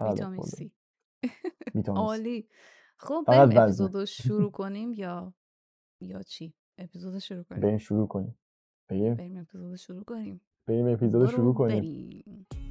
ویتامین. سی. عالی. خب بریم وزنه. اپیزود رو شروع کنیم یا یا چی؟ اپیزود رو شروع کنیم. بریم شروع کنیم. بریم. بریم اپیزود رو شروع کنیم. بریم اپیزود رو برو شروع کنیم.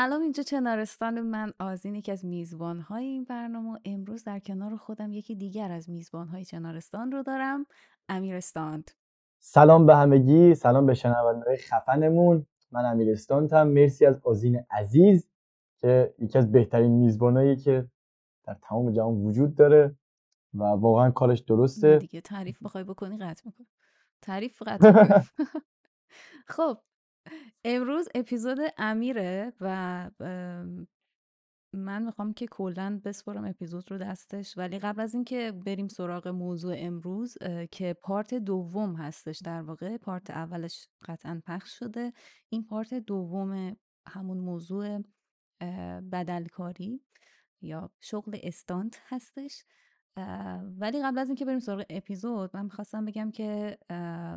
سلام اینجا چنارستان من آزین یکی از میزبان های این برنامه. امروز در کنار خودم یکی دیگر از میزبان های چنارستان رو دارم امیرستاند سلام به همگی سلام به شنونده‌های خفنمون. من امیر استانتم مرسی از آزین عزیز که یکی از بهترین میزبانایی که در تمام جهان وجود داره و واقعا کارش درسته. دیگه تعریف بخوای بکنی قطع می‌کنم. تعریف قطع خب امروز اپیزود امیره و من می‌خوام که کلا بسپرم اپیزود رو دستش ولی قبل از اینکه بریم سراغ موضوع امروز که پارت دوم هستش در واقع پارت اولش قطعا پخش شده. این پارت دوم همون موضوع بدلکاری یا شغل استانت هستش. ولی قبل از اینکه بریم سراغ اپیزود من می‌خواستم بگم که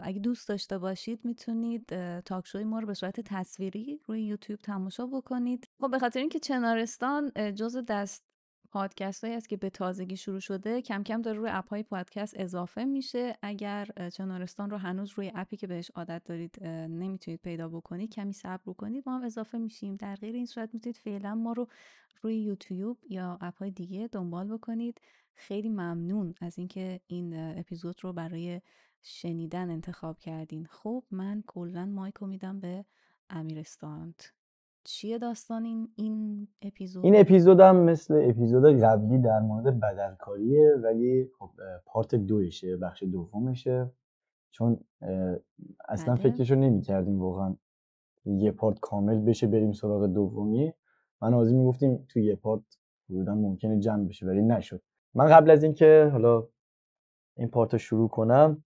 اگه دوست داشته باشید می‌تونید اه، تاک شوی ما رو به صورت تصویری روی یوتیوب تماشا بکنید. خب به خاطر اینکه چنارستان جزو دست پادکست هایی است که به تازگی شروع شده کم کم داره روی اپ های پادکست اضافه میشه. اگر چنارستان رو هنوز روی اپی که بهش عادت دارید نمی‌تونید پیدا بکنید کمی صبر کنید ما هم اضافه میشیم. در غیر این صورت می‌تونید فعلا ما رو روی یوتیوب یا اپ های دیگه دنبال بکنید. خیلی ممنون از اینکه این اپیزود رو برای شنیدن انتخاب کردین. خب من کلا مایکو میدم به امیرستانت. چیه داستان این این اپیزود؟ این اپیزود هم مثل اپیزود قبلی در مورد بدلکاریه ولی خب پارت دوشه بخش دومشه. چون اصلا بله. فکرشو نمی کردیم واقعا یه پارت کامل بشه بریم سراغ دومی من آزی می‌گفتیم توی یه پارت بودن ممکنه جمع بشه ولی نشد. من قبل از اینکه حالا این پارت رو شروع کنم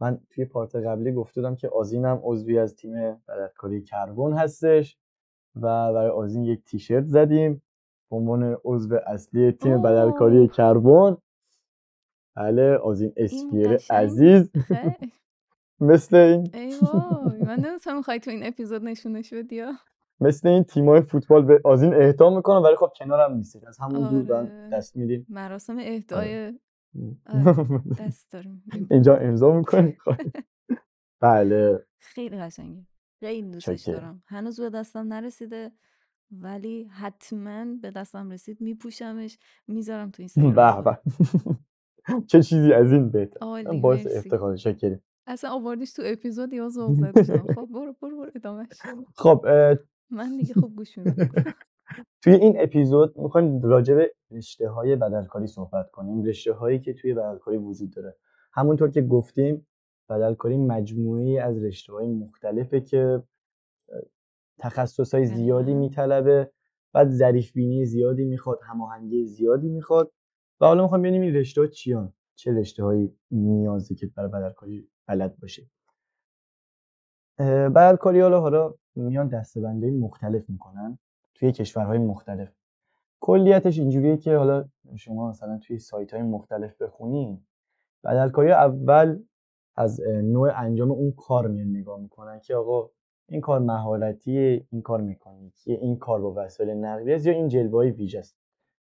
من توی پارت قبلی گفته بودم که آزینم عضوی از تیم بدلکاری کربن هستش. و برای آزین یک تیشرت زدیم به عنوان عضو اصلی تیم بدلکاری کربن. بله آزین اسپیر عزیز. مثل این. من نمیستم می‌خوای تو این اپیزود نشونش بدی یا؟ مثل این تیمای فوتبال به آزین اهدا می‌کنم ولی خب کنارم نیستش از همون دور آره. دست میدیم. مراسم آره اهدای آره. دست داریم. اینجا امضا می‌کنیم. بله. خیلی قشنگه. خیلی دوستش چکه دارم. هنوز به دستم نرسیده ولی حتما به دستم رسید میپوشمش می‌ذارم تو اینستاگرام. به خودم به چه چیزی از این بهتر. من عالی باعث مرسی. افتخار شکریم اصلا آوردیش تو اپیزود یا ذوق زده شدم خب برو برو برو ادامهش. خب اه، من دیگه خوب گوش میدم. توی این اپیزود می‌خوایم راجع به رشته های بدلکاری صحبت کنیم. رشته هایی که توی بدلکاری وجود داره. همونطور که گفتیم بدلکاری مجموعی از رشته های مختلفه که تخصص های زیادی میطلبه. بعد ظریف بینی زیادی می‌خواد هماهنگی زیادی می‌خواد. و حالا می‌خوام ببینیم این رشته ها چیان؟ چه رشته هایی نیازی که برای بدلکاری بلد باشه؟ بدلکاری حالا حالا میان دسته‌بندی مختلف می‌کنن توی کشورهای مختلف. کلیتش اینجوریه که حالا شما مثلا توی سایت های مختلف بخونین. بدلکاری اول از نوع انجام اون کار میان نگاه می‌کنن که آقا این کار مهارتیه این کار مکانیکیه این کار با وسایل نقلیه یا این جلوه های ویژه است.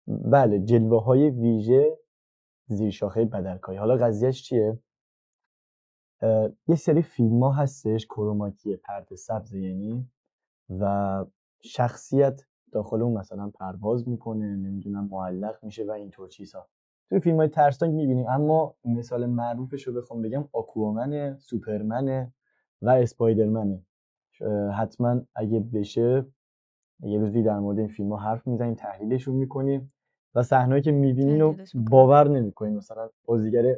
بله جلوه های ویژه زیر شاخه بدلکاری حالا قضیهش چیه؟ یه سری فیلم ها هستش کروماکی پرده سبز یعنی و شخصیت داخل اون مثلا پرواز می‌کنه نمی‌دونم معلق میشه و اینطور چیزها. توی فیلم های ترسناک می‌بینیم اما مثال معروفش رو بخوام بگم آکوامنه سوپرمنه و اسپایدرمنه. حتما اگه بشه یه روزی در مورد این فیلم ها حرف می‌زنیم تحلیلشون می‌کنیم و صحنه‌ای که می‌بینین رو باور نمی‌کنین مثلا بازیگر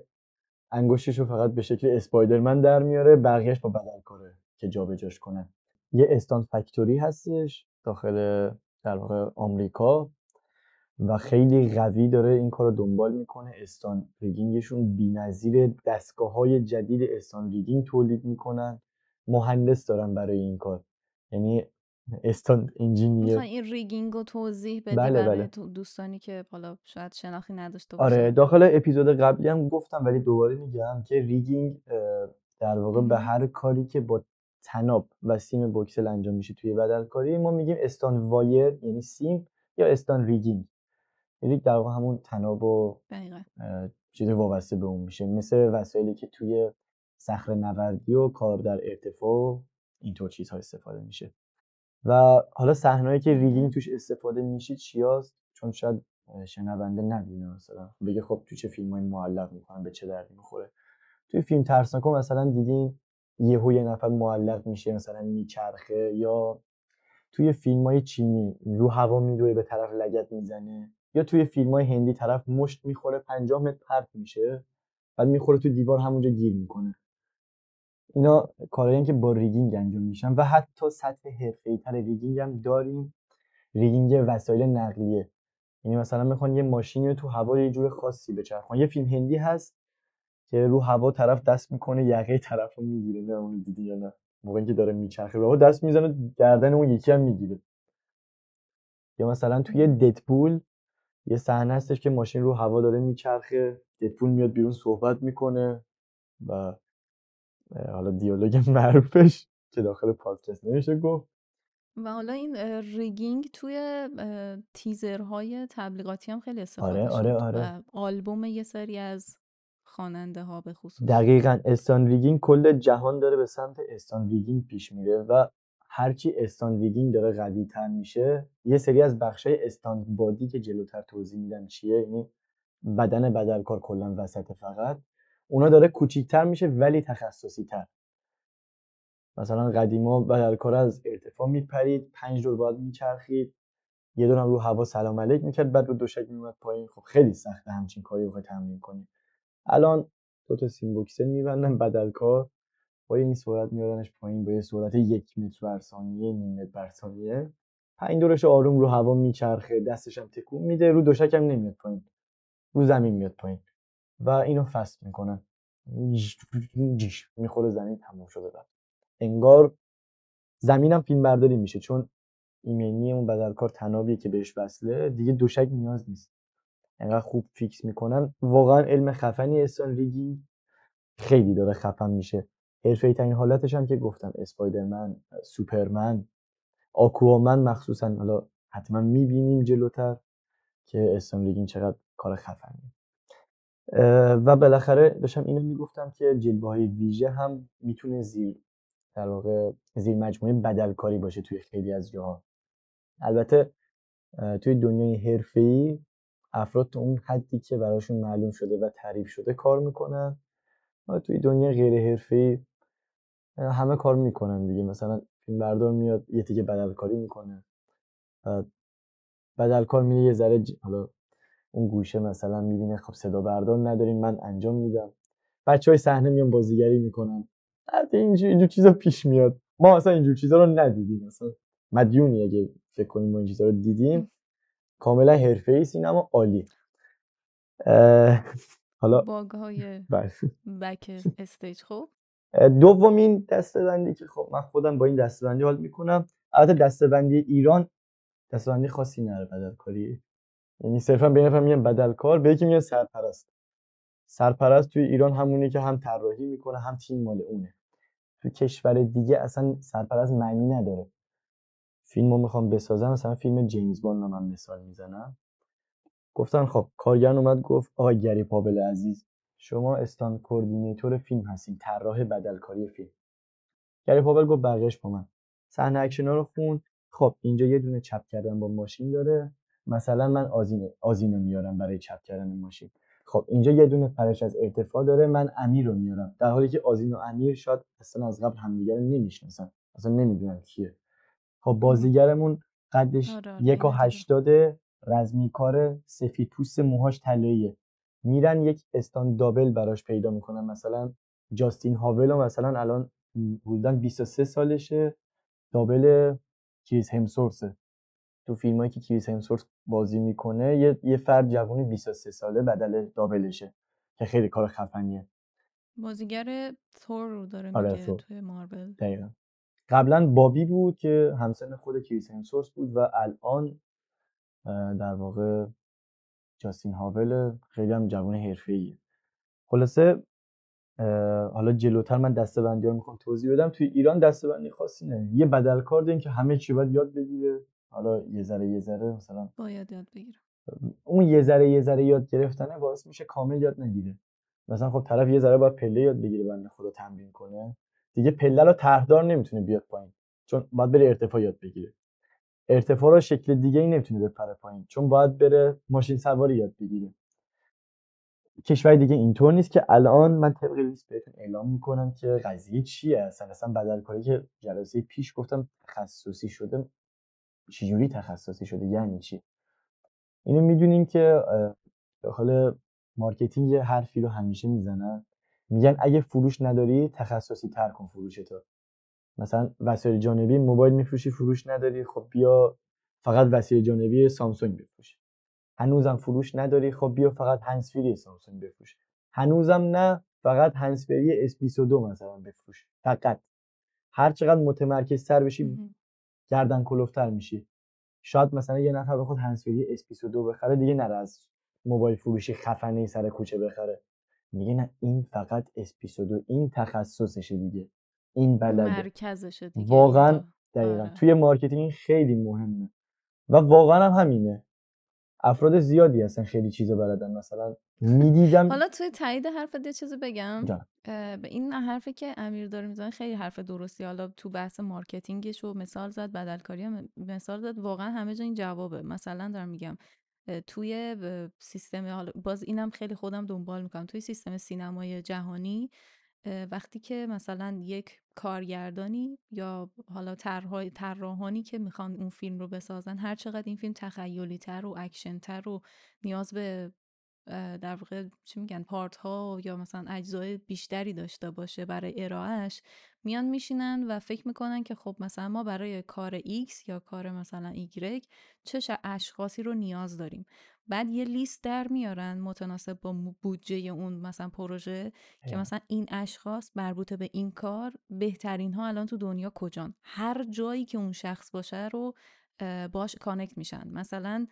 انگشتش رو فقط به شکل اسپایدرمن در میاره بقیهش با بدلکاره که جابجاش کنه یه Stunt Factory هستش داخل در واقع آمریکا. و خیلی قوی داره این کار رو دنبال می‌کنه. stunt rigging شون بی‌نظیر دستگاه های جدید stunt rigging تولید می‌کنن. مهندس دارن برای این کار. یعنی stunt engineer. می‌خوای این rigging رو توضیح بدی بله، برای بله. دوستانی که حالا شاید شناختی نداشته آره باشن. داخل اپیزود قبلی هم گفتم ولی دوباره میگم که rigging در واقع به. هر کاری که با طناب و سیم بکسل انجام میشه توی بدلکاری ما میگیم stunt wire یعنی سیم یا stunt rigging. rig در واقع همون طناب و چیز وابسته به اون میشه. مثل وسایلی که توی صخره نوردی و کار در ارتفاع اینطور چیزها استفاده میشه. و حالا صحنه‌ای که. ریگینگ توش استفاده میشه چیاست؟ چون شاید شنونده ندونه مثلا. بگه خب تو چه فیلمایی معلق می‌کنن؟ به چه دردی می‌خوره؟ توی فیلم ترسناک مثلا دیدین یهو یه نفر معلق میشه مثلا میچرخه یا توی فیلم های چینی رو هوا میدوه به طرف لگت می‌زنه. یا توی فیلم های هندی طرف مشت می‌خوره 50 متر پرت میشه بعد می‌خوره تو دیوار همونجا گیر می‌کنه. اینا کارهایی که با rigging انجام میشن و حتی سطح حرفه‌ای تر rigging هم داریم. rigging وسایل نقلیه. یعنی مثلا می‌خوان یه ماشینی رو تو هوا یه جور خاصی بچرخونن. یه فیلم هندی هست که رو هوا طرف دست می‌کنه یقه طرف رو می‌گیره نه اونو دیدی یا نه. موقعی که داره میچرخه رو دست می‌زنه گردن اون یکی هم می‌گیره. یا مثلا توی. ددپول یه صحنه هستش که ماشین رو هوا داره میچرخه ددپول میاد بیرون صحبت می‌کنه و حالا دیالوگ معروفش که داخل پادکست نمیشه گفت. و حالا این rigging توی تیزرهای تبلیغاتی هم خیلی استفاده آره آره شد آره و آلبوم یه سری از خواننده ها به خصوص. دقیقا stunt rigging کل جهان داره به سمت stunt rigging پیش میره و هرچی stunt rigging داره قوی تر میشه یه سری از بخشای stunt body که جلوتر توضیح میدم چیه؟ یعنی بدن بدلکار کلا وسط فقط. اونا داره کوچیکتر میشه ولی تخصصی تر مثلا قدیما بدلکار از ارتفاع میپرید پنج دور باید میچرخید یه دور هم رو هوا سلام علیک می‌کرد بعد رو دوشک میومد پایین. خب خیلی سخته همچین کاری بخوای تمرین کنی. الان دو تا سیم بوکسل میبندن بدلکار. با این سرعت میارنش پایین با یه سرعت یک متر بر ثانیه نیم متر بر ثانیه. پنج دورش آروم رو هوا میچرخه دستش هم تکون میده رو دوشک هم نمیاد پایین رو زمین میاد پایین و اینو فست می‌کنن می‌خوره زمین تموم شده بعد انگار زمینم فیلم برداری میشه چون ایمنی اون بدلکار طنابیه که بهش وصله دیگه دوشک نیاز نیست. انقدر خوب فیکس می‌کنن. واقعا علم خفنی stunt rigging خیلی داره خفن میشه. حرفه‌ای ترین حالتش هم که گفتم اسپایدرمن سوپرمن آکوامن مخصوصا حالا حتما می‌بینیم جلوتر که ریگینگ چقدر کار خفنیه. اه، و بالاخره داشتم اینو می‌گفتم که جلوه های ویژه هم می‌تونه زیر در واقع زیر مجموعه بدلکاری باشه توی خیلی از جاها. البته توی دنیای حرفه‌ای افراد تا اون حدی که براشون معلوم شده و تعریف شده کار می‌کنن و توی دنیای غیر حرفه‌ای همه کار می‌کنن دیگه. مثلا فیلم بردار میاد یه تیکه بدلکاری می‌کنه. بعد بدلکار میره یه ذره ج- حالا اون گوشه مثلا می‌بینه خب صدا بردار نداریم من انجام میدم. بچه های صحنه میان بازیگری می‌کنن. البته اینجور, اینجور چیزا پیش میاد. ما اصلا اینجور چیزا رو ندیدیم. مثلا مدیونی اگه فکر کنیم ما این چیزا رو دیدیم. کاملا حرفه‌ای سینما عالی اه، حالا باگ های بله. بک استیج. اه، دومین دستبندی که خب من خودم با این دستبندی حال می‌کنم. البته دستبندی ایران دستبندی خاصی نداره بدلکاری. یعنی صرفا به این میگن بدلکار به یکی میگن سرپرست. سرپرست توی ایران همونی که هم طراحی می‌کنه هم تیم مال اونه. تو کشور دیگه اصلا سرپرست معنی نداره. فیلم رو می‌خوام بسازم مثلا فیلم جیمز باند رو من مثال می‌زنم. گفتن خب کارگردان اومد گفت آقای گری پاول عزیز شما stunt coordinator فیلم هستین طراح بدلکاری فیلم. گری پاول گفت بقیهش با من. صحنه اکشن رو خوند خب اینجا یه دونه چپ کردن با ماشین داره. مثلا من آزینه آزینو میارم برای چپ کردن ماشین. خب اینجا یه دونه پرش از ارتفاع داره من امیر رو میارم. در حالی که آزین و امیر شاید اصلا از قبل همدیگه رو نمی‌شناسن. اصلا نمی‌دونن کیه. خب بازیگرمون قدش آره آره یک و هشتاده رزمی کار سفید پوست موهاش طلاییه. میرن یک استان دابل براش پیدا می‌کنن. مثلا جاستین هاول مثلا الان حدودا 23 سالشه. دابل چیز همسورسه تو فیلمایی که کریس همسورت بازی می‌کنه یه, یه فرد جوانی 23 ساله بدل دابلشه که خیلی کار خفنیه. بازیگر تور رو داره آره، میگه. توی مارول. دقیقا. قبلا بابی بود که همسن خود کریس همسورت بود و الان در واقع جاستین هاول خیلی هم جوان حرفه‌ایه. خلاصه حالا جلوتر من دسته‌بندی رو می‌خوام توضیح بدم. توی ایران دسته‌بندی خاصی نه یه بدل کار که همه چی باید یاد بگیره. حالا یه ذره یه ذره مثلا باید یاد بگیرم. اون یه ذره یه ذره یاد گرفتنه باعث میشه کامل یاد نگیره. مثلا خب طرف یه ذره باید پله یاد بگیره بنده خدا تمرین کنه. دیگه پله رو طرحدار نمی‌تونه بیاد پایین. چون باید بره ارتفاع یاد بگیره. ارتفاع رو شکل دیگه ای نمی‌تونه بپره پایین چون باید بره ماشین سواری یاد بگیره. کشور دیگه اینطور نیست که الان من طبق لیست بهتون اعلام می‌کنم که قضیه چیه. اصلا اصلا بدل کاری که جلسه پیش گفتم تخصصی شده چجوری تخصصی شده؟ یعنی چی؟ اینو می‌دونیم که داخل marketing یه حرفی رو همیشه می‌زنن. میگن اگه فروش نداری تخصصی تر کن فروشتو. مثلا وسایل جانبی موبایل میفروشی فروش نداری خب بیا فقط وسایل جانبی سامسونگ بفروش. هنوزم فروش نداری خب بیا فقط هنسفری سامسونگ بفروش. هنوزم نه فقط handsfree S22 مثلا بفروش فقط. هر چقدر متمرکزتر بشی مهم. گردن کلفتر میشی. شاید مثلا یه نفر بخواد handsfree S22 بخره دیگه نره از موبایل فروشی خفنه سر کوچه بخره. میگه نه این فقط S22 این تخصصشه دیگه. این بلده. تمرکزشه دیگه واقعا اینجا. دقیقا. آره. توی marketing خیلی مهمه. و واقعا هم همینه. افراد زیادی هستن خیلی چیزا بلدن. مثلا می‌دیدم حالا توی تایید حرفت یه چیزی بگم. به این حرفی که امیر داره می‌زنه خیلی حرف درستی. حالا تو بحث marketing ش و مثال زد بدلکاری هم مثال زد. واقعا همه جا این جوابه. مثلا دارم میگم توی سیستم حالا باز اینم خیلی خودم دنبال می‌کنم. توی سیستم سینمای جهانی وقتی که مثلا یک کارگردانی یا حالا طراحانی که می‌خوان اون فیلم رو بسازن هر چقدر این فیلم تخیلی تر و اکشن تر و نیاز به در واقع چی میگن پارت ها یا مثلا اجزای بیشتری داشته باشه برای ارائهش میان میشینن و فکر می‌کنن که خب مثلا ما برای کار X یا کار مثلا Y چه اشخاصی رو نیاز داریم. بعد یه لیست در میارن متناسب با بودجه اون مثلا پروژه که دقیقاً. مثلا این اشخاص مربوط به این کار بهترین ها الان تو دنیا کجان. هر جایی که اون شخص باشه رو باش کانکت میشن. مثلا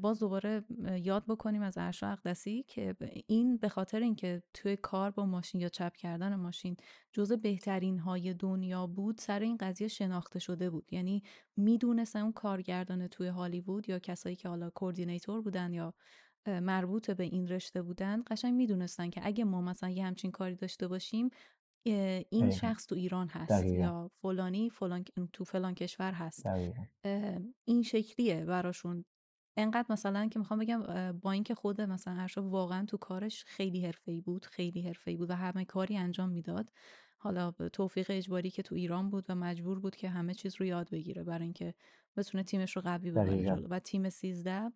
باز دوباره یاد بکنیم از ارشا اقدسی که این به خاطر اینکه توی کار با ماشین یا چپ کردن ماشین جزء بهترین های دنیا بود سر این قضیه شناخته شده بود یعنی می‌دونستن اون کارگردان توی هالیوود یا کسایی که حالا کوردینیتور بودن یا مربوط به این رشته بودن قشنگ می‌دونستن که اگه ما مثلا یه همچین کاری داشته باشیم این دقیقاً. شخص تو ایران هست دقیقاً. یا فلانی فلان تو فلان کشور هست دقیقاً. این شکلیه براشون انقدر مثلا که می‌خوام بگم با اینکه خود مثلا ارشا واقعا تو کارش خیلی حرفه‌ای بود خیلی حرفه‌ای بود و همه کاری انجام می‌داد. حالا توفیق اجباری که تو ایران بود و مجبور بود که همه چیز رو یاد بگیره برای اینکه بتونه تیمش رو قوی ببره و تیم 13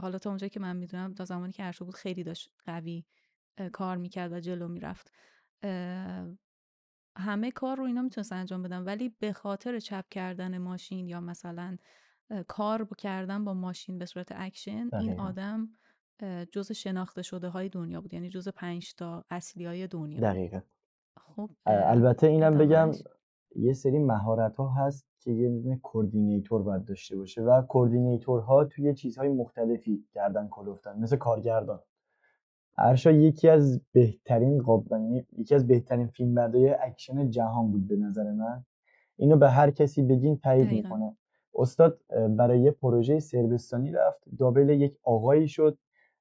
حالا تا اونجایی که من می‌دونم تا زمانی که ارشا بود خیلی داشت قوی کار می‌کرد و جلو می‌رفت. همه کار رو اینا می‌تونستن انجام بدن ولی به خاطر چپ کردن ماشین یا مثلا کار کردن با ماشین به صورت اکشن این. آدم جز شناخته شده های دنیا بود یعنی جز پنج تا اصلی های دنیا. دقیقا. خب البته اینم بگم یه سری مهارت ها هست که یه دونه coordinator باید داشته باشه و coordinator ها توی چیزهای مختلفی گردن کلفتن مثل کارگردان. ارشا یکی از بهترین قاب یعنی یکی از بهترین فیلمبرداری اکشن جهان بود به نظر من. اینو به هر کسی بگین تایید می‌کنه. استاد برای یه پروژه صربستانی رفت. double یک آقایی شد.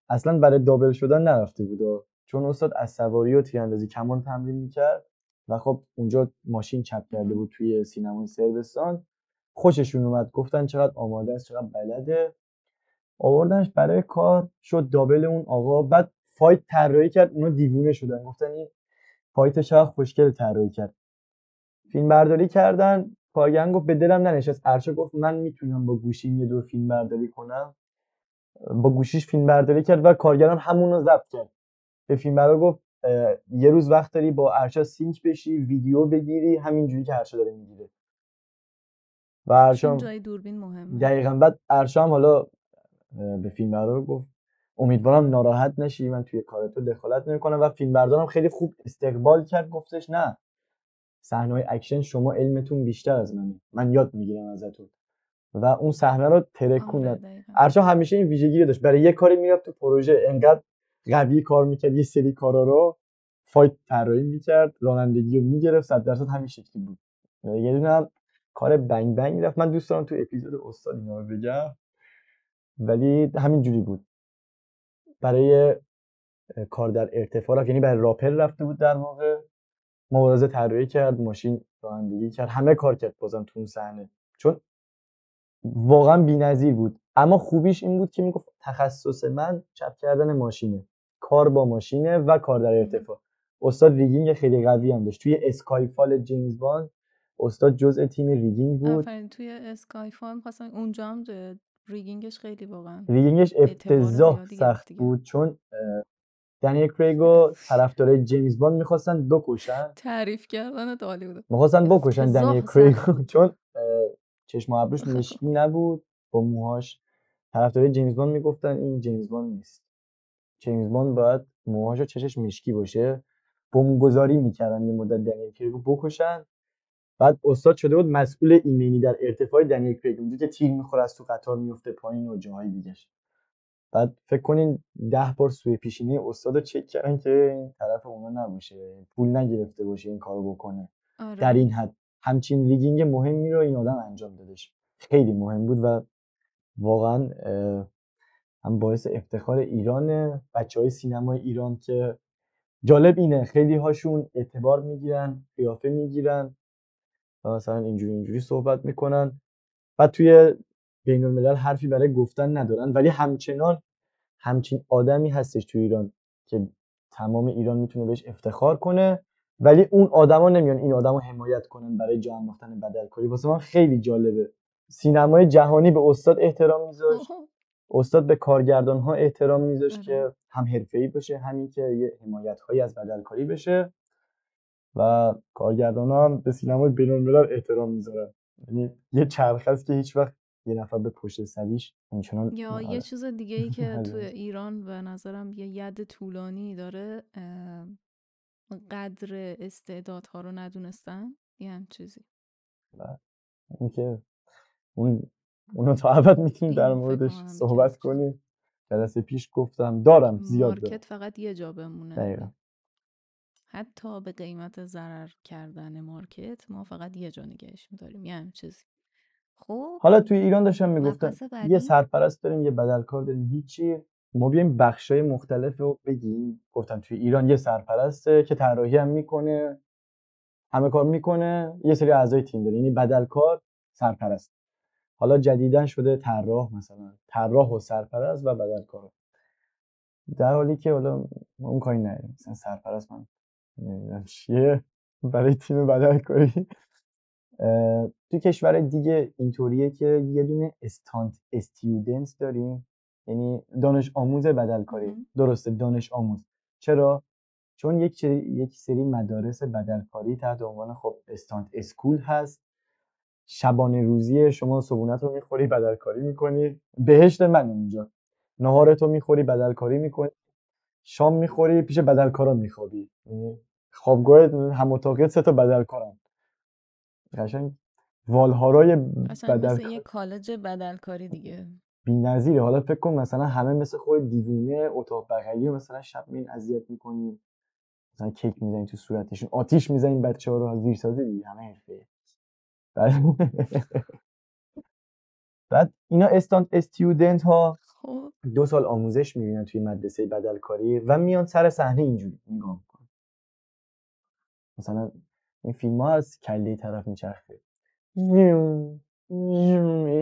اصلا برای دابل شدن نرفته بود و چون استاد از سواری و تیراندازی کمان تمرین می‌کرد و خب اونجا ماشین چپ کرده. بود توی سینمای سربستان خوششون اومد. گفتن چقدر آماده است چقدر بلده. آوردنش برای کار. شد دابل اون آقا. بعد فایت طراحی کرد. اونا دیوونه شدن. گفتن این فایت چقدر خوشگل طراحی کرد. فیلم برداری کردن. کارگردان گفت به دلم ننشست. ارشا گفت من می‌تونم با گوشیم یه دور فیلم برداری کنم. با گوشیش فیلم برداری کرد و کارگردان همون رو ضبط کرد. به فیلم بردار گفت یه روز وقت داری با ارشا sync بشی ویدیو بگیری همینجوری که ارشا داره می‌گیره. و چون ارشام جای دوربین مهمه. دقیقا. بعد ارشام حالا اه، به فیلم بردار گفت امیدوارم ناراحت نشی من توی کار تو دخالت نمی‌کنم. و فیلم بردارم خیلی خوب استقبال کرد گفتش نه. صحنه اکشن شما علمتون بیشتر از منه. من یاد می‌گیرم ازتون. و اون صحنه رو آره ترکوندن دقیقا. ارشام همیشه این ویژگی رو داشت. برای یه کاری می‌رفت تو پروژه انقدر قوی کار می‌کرد یه سری کارا رو فایت طراحی می‌کرد رانندگی رو می‌گرفت صد درصد همین شکلی بود. یه دونه هم کار بنگ بنگ می‌رفت. من دوست دارم تو اپیزود استاد اینا رو بگم. ولی همین جوری بود. برای کار در ارتفاع رفت. یعنی برای راپر رفته بود در واقع. مبارزه طراحی کرد ماشین رانندگی کرد. همه کار کرد بازم تو اون صحنه. چون واقعا بی‌نظیر بود. اما خوبیش این بود که می‌گفت تخصص من چپ کردن ماشینه. کار با ماشینه و کار در ارتفاع. استاد rigging خیلی قوی هم داشت. توی Skyfall جیمز باند استاد جزء تیم rigging بود. آفرین توی Skyfall خواستم اونجا هم rigging ش خیلی واقعا rigging ش افتضاح سخت. بود چون دنیل کریگ و طرفدارای جیمز باند می‌خواستن بکشن. تعریف کردن عالی بود. می‌خواستن بکشن دنیل بود. چون چشم و ابروش مشکی نبود. با موهاش طرفدارای جیمز باند می‌گفتن این جیمز باند نیست. جیمز باند باید موهاش و چشش مشکی باشه. بمبگذاری می‌کردن یه مدت دنیل کریگ و بکشن. بعد استاد شده بود مسئول ایمنی در ارتفاع دنیل کریگ. اونجا که تیر می‌خوره از تو قطار میفته پایین و جاهای دیگهش. بعد فکر کنین ده بار سوی پیشینی استاد چک کردن که این طرف اونا نباشه پول نگرفته باشه این کارو بکنه. آره. در این حد. همچین ریگینگ مهمی رو این آدم انجام دادش. خیلی مهم بود و واقعا هم باعث افتخار ایران بچه های سینمای ایران که جالب اینه. خیلی هاشون اعتبار می‌گیرن قیافه می‌گیرن مثلا اینجوری اینجوری صحبت می‌کنن. بعد توی بین الملل حرفی برای گفتن ندارن ولی همچنان همچین آدمی هستش تو ایران که تمام ایران می‌تونه بهش افتخار کنه ولی اون آدما نمیان این آدمو حمایت کنن برای جا انداختن بدلکاری واسه من خیلی جالبه. سینمای جهانی به استاد احترام میذاشت. استاد به کارگردان ها احترام میذاشت آره. که هم حرفه‌ای بشه همین که یه حمایت هایی از بدلکاری بشه و کارگردان ها هم به سینمای بین الملل احترام می‌ذارن. یعنی یه چرخ هست که هیچ وقت یه نفر به پشت سریش همچنان یا آره. یه چیز دیگه ای که حل توی نیست. ایران به نظرم یه ید طولانی داره قدر استعدادها رو ندونستن یه هم چیزی. اینکه اون اونو تا ابد می‌تونیم در موردش صحبت کنیم. جلسه پیش گفتم دارم زیاد دارم. مارکت فقط یه جا بمونه. دقیقا. حتی به قیمت ضرر کردن مارکت ما فقط یه جا نگهش میداریم یه هم چیزی. خب حالا توی ایران داشتم می‌گفتم یه سرپرست داریم یه بدلکار داریم هیچی. ما بیایم بخشای مختلف رو بگیم. گفتم توی ایران یه سرپرسته که طراحی هم می‌کنه همه کار می‌کنه یه سری اعضای تیم داره. یعنی بدلکار سرپرست. حالا جدیدن شده طراح مثلا. طراح و سرپرست و بدلکار. در حالی که حالا ما اون کاری نداریم. مثلا سرپرست من نمی‌دونم چیه. برای تیم بدلکاری. تو کشور دیگه اینطوریه که یه دونه استانت استیودنت داریم. یعنی دانش آموز بدلکاری. درسته دانش آموز. چرا؟ چون یک سری, یک سری مدارس بدلکاری تحت عنوان خب استانت اسکول هست. شبانه روزی شما صبونت رو می‌خوری بدلکاری می‌کنی. بهشت من اونجا. نهارتو می‌خوری بدلکاری می‌کنی. شام می‌خوری پیش بدلکارا میخوابی. یعنی خوابگاه هم اتاقیت سه تا بدلکارن. قشنگ والهارای قشنگ مثل یه کالج بدلکاری دیگه. بی‌نظیره. حالا فکر کن مثلا همه مثل خود دیوونه اتاق بغلی مثلا شب میین اذیت می‌کنین مثلا کیک می‌زنین تو صورتشون. آتیش می‌زنین بچه ها رو از زیر سازی دیگه. همه حرفه. بعد بعد اینا استانت استیودنت ها خب. دو سال آموزش می‌بینن توی مدرسه بدلکاری و میان سر صحنه اینجوری نگاه می‌کنن. مثلا این فیلم ها از کله طرف میچرخه.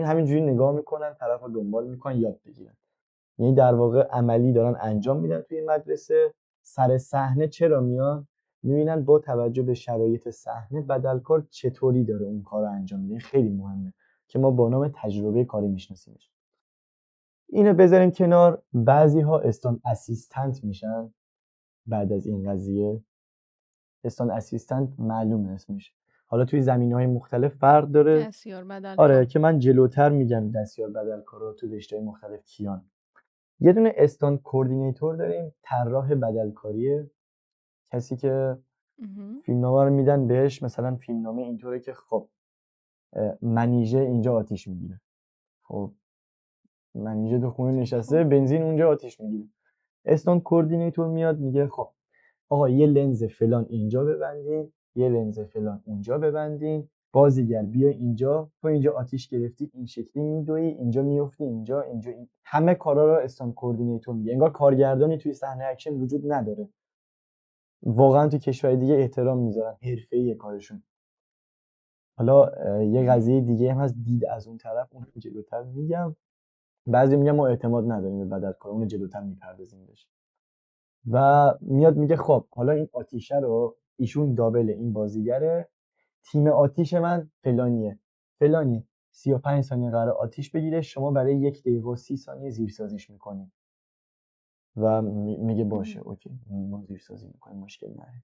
همینجوری نگاه می‌کنن طرف رو دنبال می‌کنن یاد بگیرن. یعنی در واقع عملی دارن انجام میدن توی مدرسه. سر صحنه چرا میان؟ می‌بینن با توجه به شرایط صحنه بدلکار چطوری داره اون کار رو انجام میده. خیلی مهمه که ما با نام تجربه کاری میشناسیمش. اینو بذاریم کنار. بعضی ها استان اسیستنت میشن بعد از این قضیه. استان اسیستنت معلومه اسمش حالا توی زمین های مختلف فرق داره. دستیار بدل آره که من جلوتر میگم دستیار بدلکارا تو رشته مختلف کیان. یه دونه استان کوردینیتور داریم طراح بدلکاری کسی که فیلمنامه رو میدن بهش مثلا فیلمنامه اینطوره که خب منیژه اینجا آتیش می‌گیره. خب منیژه تو خونه نشسته بنزین اونجا آتیش می‌گیره. stunt coordinator میاد میگه خب آقا یه لنز فلان اینجا ببندین یه لنز فلان اونجا ببندین. بازیگر بیا اینجا. تو اینجا آتیش گرفتی این شکلی میدوی اینجا میفتی اینجا اینجا این... همه کارا رو stunt coordinator میگه. انگار کارگردانی توی صحنه اکشن وجود نداره. واقعا تو کشور دیگه احترام می‌ذارن. حرفه‌ای کارشون. حالا یه قضیه دیگه هم هست. دید از اون طرف اون جلوتر میگم. بعضی میگن ما اعتماد نداریم به بدل کار اون جلوتر می‌پردازیم بهش. و میاد میگه خب حالا این آتیشه رو ایشون دابل این بازیگره. تیم آتیش من فلانیه. فلانی 35 ثانیه قرار آتیش بگیره. شما برای یک دقیقه و 30 ثانیه زیرسازیش می‌کنیم و میگه باشه اوکی. ما زیرسازی می‌کنیم مشکل نداره.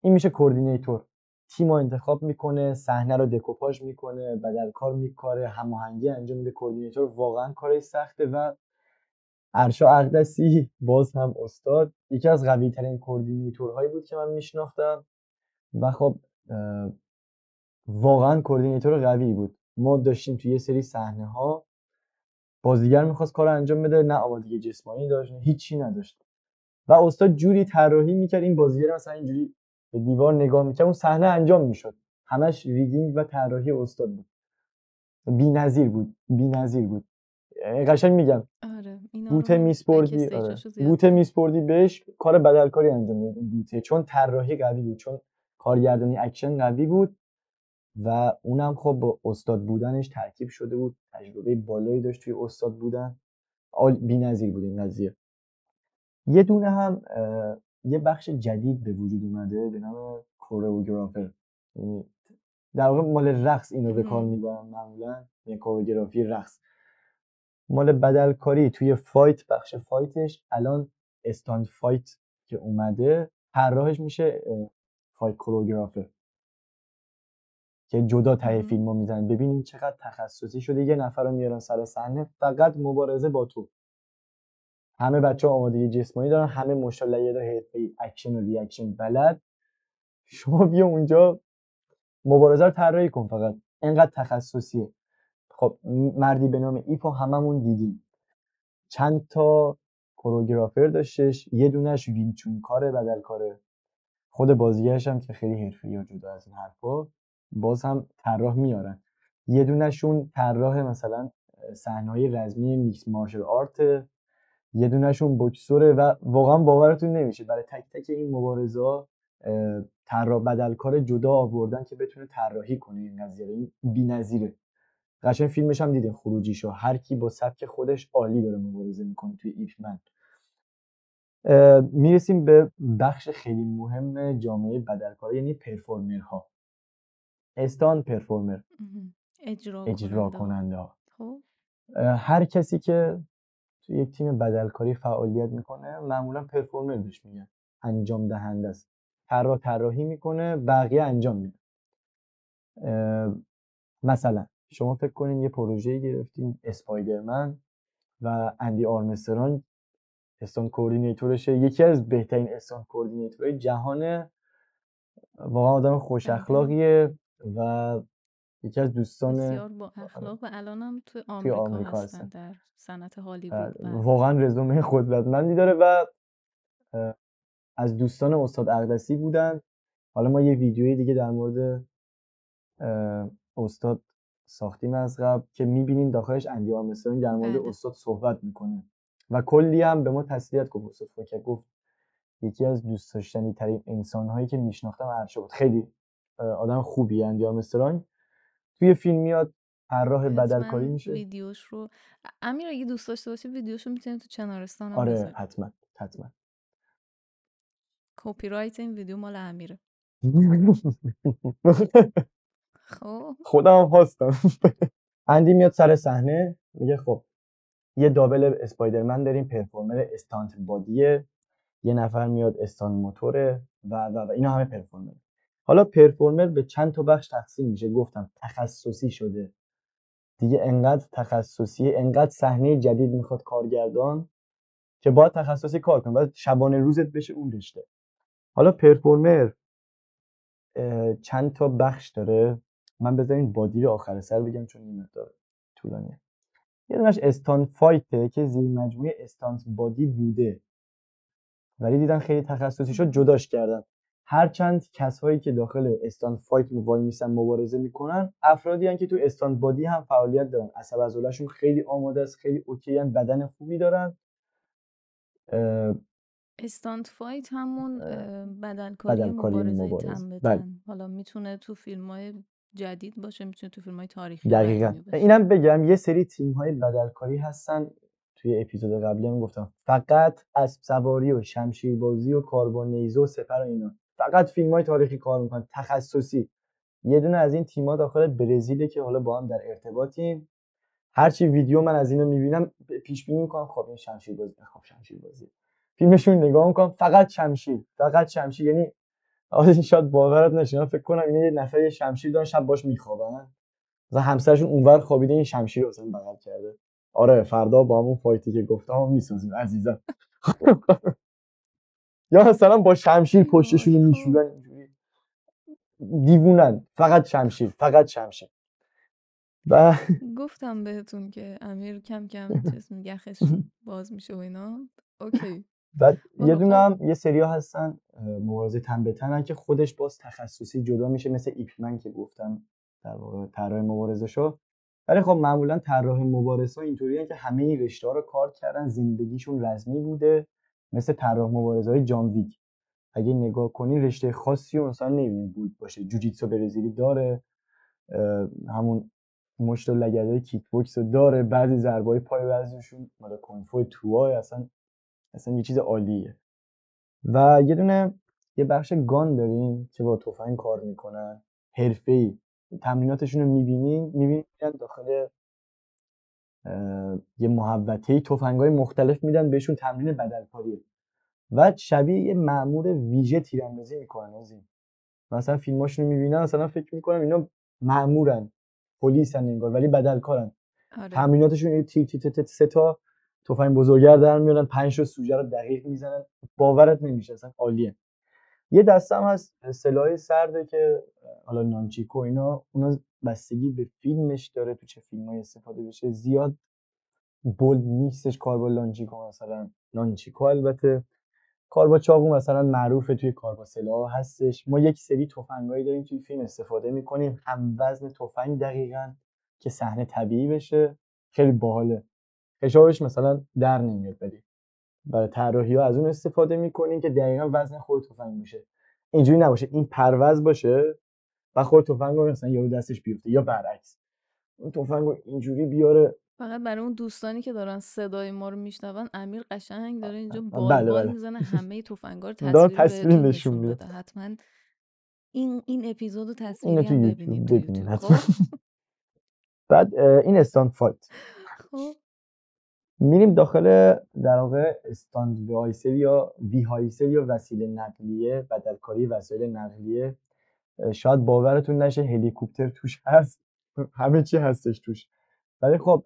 این میشه coordinator. تیم انتخاب می‌کنه صحنه رو دکوپاژ می‌کنه بدل کار میکاره هماهنگی انجام میده. coordinator واقعا کارش سخته و ارشا اقدسی باز هم استاد. یکی از قوی ترین coordinator هایی بود که من میشناختم. و خب واقعا coordinator قوی بود. ما داشتیم توی یه سری صحنه ها بازیگر می‌خواست کار انجام بده نه آمادگی جسمانی داشت هیچی نداشت. و استاد جوری طراحی می‌کرد این بازیگر مثلا اینجوری به دیوار نگاه می‌کرد اون صحنه انجام می‌شد. همش rigging و طراحی استاد بود. بی‌نظیر بود بی‌نظیر بود. قشنگ میگم. آره. بوته میسپردی آره. بوته میسپردی بهش کار بدلکاری انجام می‌داد بوته. چون طراحی قوی بود چون کارگردانی اکشن قوی بود و اونم خب با استاد بودنش ترکیب شده بود. تجربه بالایی داشت توی استاد بودن. بی‌نظیر بود این قضیه. یه دونه هم یه بخش جدید به وجود اومده به نام choreographer یعنی در واقع مال رقص اینو به کار می‌برن معمولا. یعنی choreography رقص. مال بدلکاری توی fight بخش fight ش. الان stunt fight که اومده طراحش میشه fight که جدا ته فیلم ها می‌زنن ببینین چقدر تخصصی شده. یه نفر رو میارن سر صحنه فقط مبارزه با تو. همه بچه ها آمادگی جسمانی دارن همه مشالله یه اکشن و reaction بلد. شما بیا اونجا مبارزه رو طراحی کن فقط. اینقدر تخصصیه. خب مردی به نام ایپو هممون دیدیم. چند تا choreographer داشتش یه دونش وینگ چون کاره بدل کاره. خود بازیگرش هم که خیلی حرفه‌ای و جدا از این حرفا باز هم طراح میارن. یه دونشون طراح مثلا صحنه‌های رزمی میکس مارشال آرت یه دونشون بکسوره و واقعا باورتون نمیشه برای تک تک این مبارزه طراح بدلکار جدا آوردن که بتونه طراحی کنه این قضیه این بی‌نظیره. قشنگ فیلمش هم دیدین خروجیشو. هر کی با سبک خودش عالی داره مبارزه می‌کنه توی ایفمن می‌رسیم به بخش خیلی مهم جامعه بدلکار یعنی پرفورمرها. استان پرفورمر. اجرا, اجرا کننده ها. خب. هر کسی که تو یک تیم بدلکاری فعالیت می‌کنه معمولا پرفورمر بهش میگن. انجام دهنده است. طراح طراحی می‌کنه بقیه انجام میده. مثلا شما فکر کنین یه پروژه گرفتین اسپایدرمن و اندی آرمستران استان کوردینیتورشه. یکی از بهترین استان کوردینیتورهای جهانه واقعا آدم خوش بله. اخلاقیه و یکی از دوستان بسیار با اخلاق. و الان هم توی آمریکا, آمریکا هستن, در صنعت هالیوود. بله. واقعا رزومه قدرتمندی داره و از دوستان استاد اقدسی بودن. حالا ما یه ویدیوی دیگه در مورد استاد ساختیم از قبل که می‌بینین داخلش اندی آرمسترونگ در مورد بله. استاد صحبت می‌کنه. و کلی هم به ما تسلیت گفت استاد گفت یکی از دوست داشتنی ترین انسان هایی که میشناختم عرشه بود. خیلی آدم خوبی. اندی آرمسترونگ توی فیلم میاد طراح بدلکاری میشه. ویدیوش رو امیر اگه دوست داشته باشی ویدیوش رو می‌تونید تو چنارستان آره بذاری. حتما حتما. کپی رایت این ویدیو مال امیره. خب. خودم هستم. اندی میاد سر صحنه میگه خب یه دابل اسپایدرمن داریم پرفورمر استانت بادیه. یه نفر میاد استان موتوره و و, و اینا همه پرفورمر حالا پرفورمر به چند تا بخش تقسیم میشه. گفتم تخصصی شده. دیگه انقدر تخصصی انقدر صحنه جدید می‌خواد کارگردان که باید تخصصی کار کنه. باید شبانه روزت بشه اون رشته. حالا پرفورمر چند تا بخش داره. من بذارین body رو آخر سر بگم چون این مقدار طولانیه یه دونش stunt fight ه که زیر مجموعه stunt body بوده ولی دیدن خیلی تخصصی شد جداش کردن هرچند کسایی که داخل stunt fight وای میسن مبارزه می‌کنن افرادی هن که تو stunt body هم فعالیت دارن عصب عضلاشون خیلی آماده است خیلی OK هن. بدن خوبی دارن stunt fight همون بدلکاری مبارزه, مبارزه. تن به بله. حالا می‌تونه تو فیلم های جدید باشه می‌تونه تو فیلم های تاریخی دقیقا. اینم بگم یه سری تیم های بدلکاری هستن. توی اپیزود قبلی هم گفتم فقط اسب سواری و شمشیربازی و کاربون نیزه و سپر و اینا. فقط فیلم های تاریخی کار می‌کنن تخصصی. یه دونه از این تیم‌ها داخل برزیله که حالا با هم در ارتباطیم. هرچی ویدیو من از اینو می‌بینم پیش بینی می‌کنم خب این شمشیر بازی خب شمشیر بازی فیلمشون نگاه می‌کنم فقط شمشیر فقط شمشیر. یعنی آره شاید باورت نشه. فکر کنم اینا یه نفر شمشیر دارن شب باش میخوابن. مثلا همسرشون اونور خوابیده این شمشیر رو مثلا بغل کرده. آره فردا با همون فایتی که گفتم می‌سازیم عزیزم. یا مثلا با شمشیر پشتشون رو میشورن اینجوری. دیوونن. فقط شمشیر فقط شمشیر. و گفتم بهتون که امیر کم کم چیز یخش باز میشه و اینا. اوکی. بعد یه دونه خب. هم یه سریا هستن مبارزه تن به تنن که خودش باز تخصصی جدا میشه مثل ایپمن که گفتم در واقع طراح مبارزه شو ولی خب معمولا طراح مبارزه اینطوریه که همه این رشته رو کار کردن زندگیشون رزمی بوده مثل طراح مبارزه های جان ویک اگه نگاه کنی رشته خاصی و مثلا نمی‌دونی بود باشه جوجیتسو برزیلی داره همون مشت و لگده کیک بوکس رو داره بعضی ضربه پای بعضیشون مال کنفو توای اصلا اصلا یه چیز عالیه. و یه دونه یه بخش گان داریم که با تفنگ کار می‌کنن. حرفه‌ای. تمریناتشون رو می‌بینین می‌بینین داخل یه محوطه تفنگ های مختلف میدن بهشون تمرین بدلکاریه. و شبیه یه معمور ویژه تیراندازی می‌کنن از این مثلا فیلماشون رو می‌بینن مثلا فکر می‌کنم اینا معمورن پلیسن انگار ولی بدلکارن. آره. تمریناتشون یه تیر تیر سه تا تفنگ بزرگر در میارن پنج تا سوژه رو دقیق می‌زنن. باورت نمیشه اصلا عالیه. یه دسته هم از سلاح سرده که حالا نانچیکو اینا اونا بستگی به فیلمش داره تو چه فیلمایی استفاده بشه. زیاد بولد نیستش کار با لانچیکو مثلا. نانچیکو البته. کار با چاقو مثلا معروفه توی کار با سلاح هستش. ما یک سری تفنگایی داریم توی فیلم استفاده می‌کنیم. هم وزن تفنگ دقیقا که صحنه طبیعی بشه. خیلی باحاله. حسابش مثلا در نمیاد ولی. برای طراحی ها از اون استفاده می‌کنین که دقیقا وزن خود تفنگ میشه اینجوری نباشه. این پرواز باشه و خود تفنگ رو مثلا یهو دستش بیفته یا برعکس. اون تفنگ رو اینجوری بیاره. فقط برای اون دوستانی که دارن صدای ما رو میشنون امیر قشنگ داره اینجا بال بله بال بله. می‌زنه همه تفنگا رو تصویر نشون میده. حتما این این اپیزودو تصویری هم ببینید خب؟ بعد این استاند فایت خب؟ میریم داخل در واقع استاند وایسر یا وی هایسر یا وسیله نقلیه بدلکاری وسایل نقلیه شاید باورتون نشه هلیکوپتر توش هست. همه چی هستش توش. ولی خب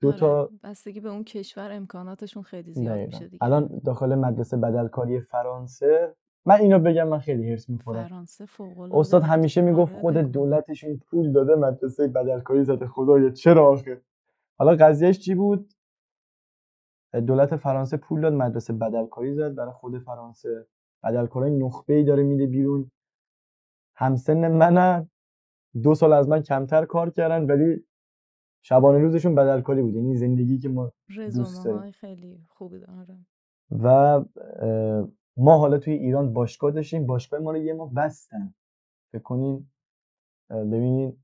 دو آره، تا بستگی به اون کشور امکاناتشون خیلی زیاد میشه دیگه. الان داخل مدرسه بدلکاری فرانسه. من اینو بگم من خیلی هرس می‌خورم. فرانسه فوق استاد همیشه می‌گفت آره، خود دولتشون پول داده مدرسه بدلکاری زده. خدایا چرا آخه؟ حالا قضیهش چی بود؟ دولت فرانسه پول داد مدرسه بدلکاری زد. برای خود فرانسه بدلکارای نخبه ای داره میده بیرون. همسن منن. دو سال از من کمتر کار کردن ولی شبانه روزشون بدلکاری بود. یعنی زندگی که ما دوست داریم. خیلی خوبی داره و ما حالا توی ایران باشگاه داشتیم. باشگاه ما رو یه ما بستن. فکر کنین ببینین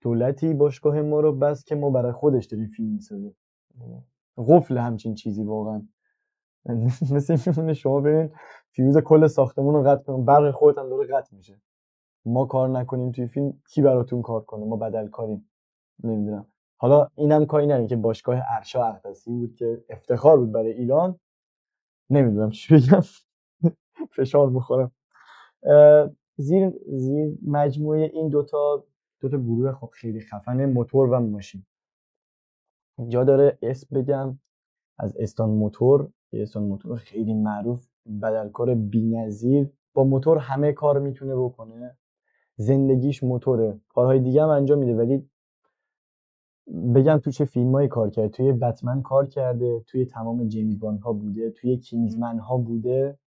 دولتی باشگاه ما رو بست که ما برای خودش داریم فیلم می‌سازیم. قفل همچین چیزی واقعا. مثل میمونه شما ببین فیوز کل ساختمون رو قطع کنیم برق خودت هم داره قطع میشه. ما کار نکنیم توی فیلم کی براتون کار کنه؟ ما بدل کاریم نمی‌دونم. حالا اینم کاری نداریم که باشگاه ارشا اقدسی بود که افتخار بود برای ایران. نمی‌دونم چی بگم. فشار می‌خورم. زیر, زیر مجموعه این دوتا دوتا گروه خب خیلی خفن موتور و ماشین. جا داره اسم بگم. از استان موتور. استان موتور خیلی معروف بدلکار بی‌نظیر. با موتور همه کار می‌تونه بکنه. زندگیش موتوره. کارهای دیگه هم انجام میده. ولی بگم تو چه فیلمایی کار کرده. توی بتمن کار کرده. توی تمام جیمز باند ها بوده. توی Kingsman ها بوده.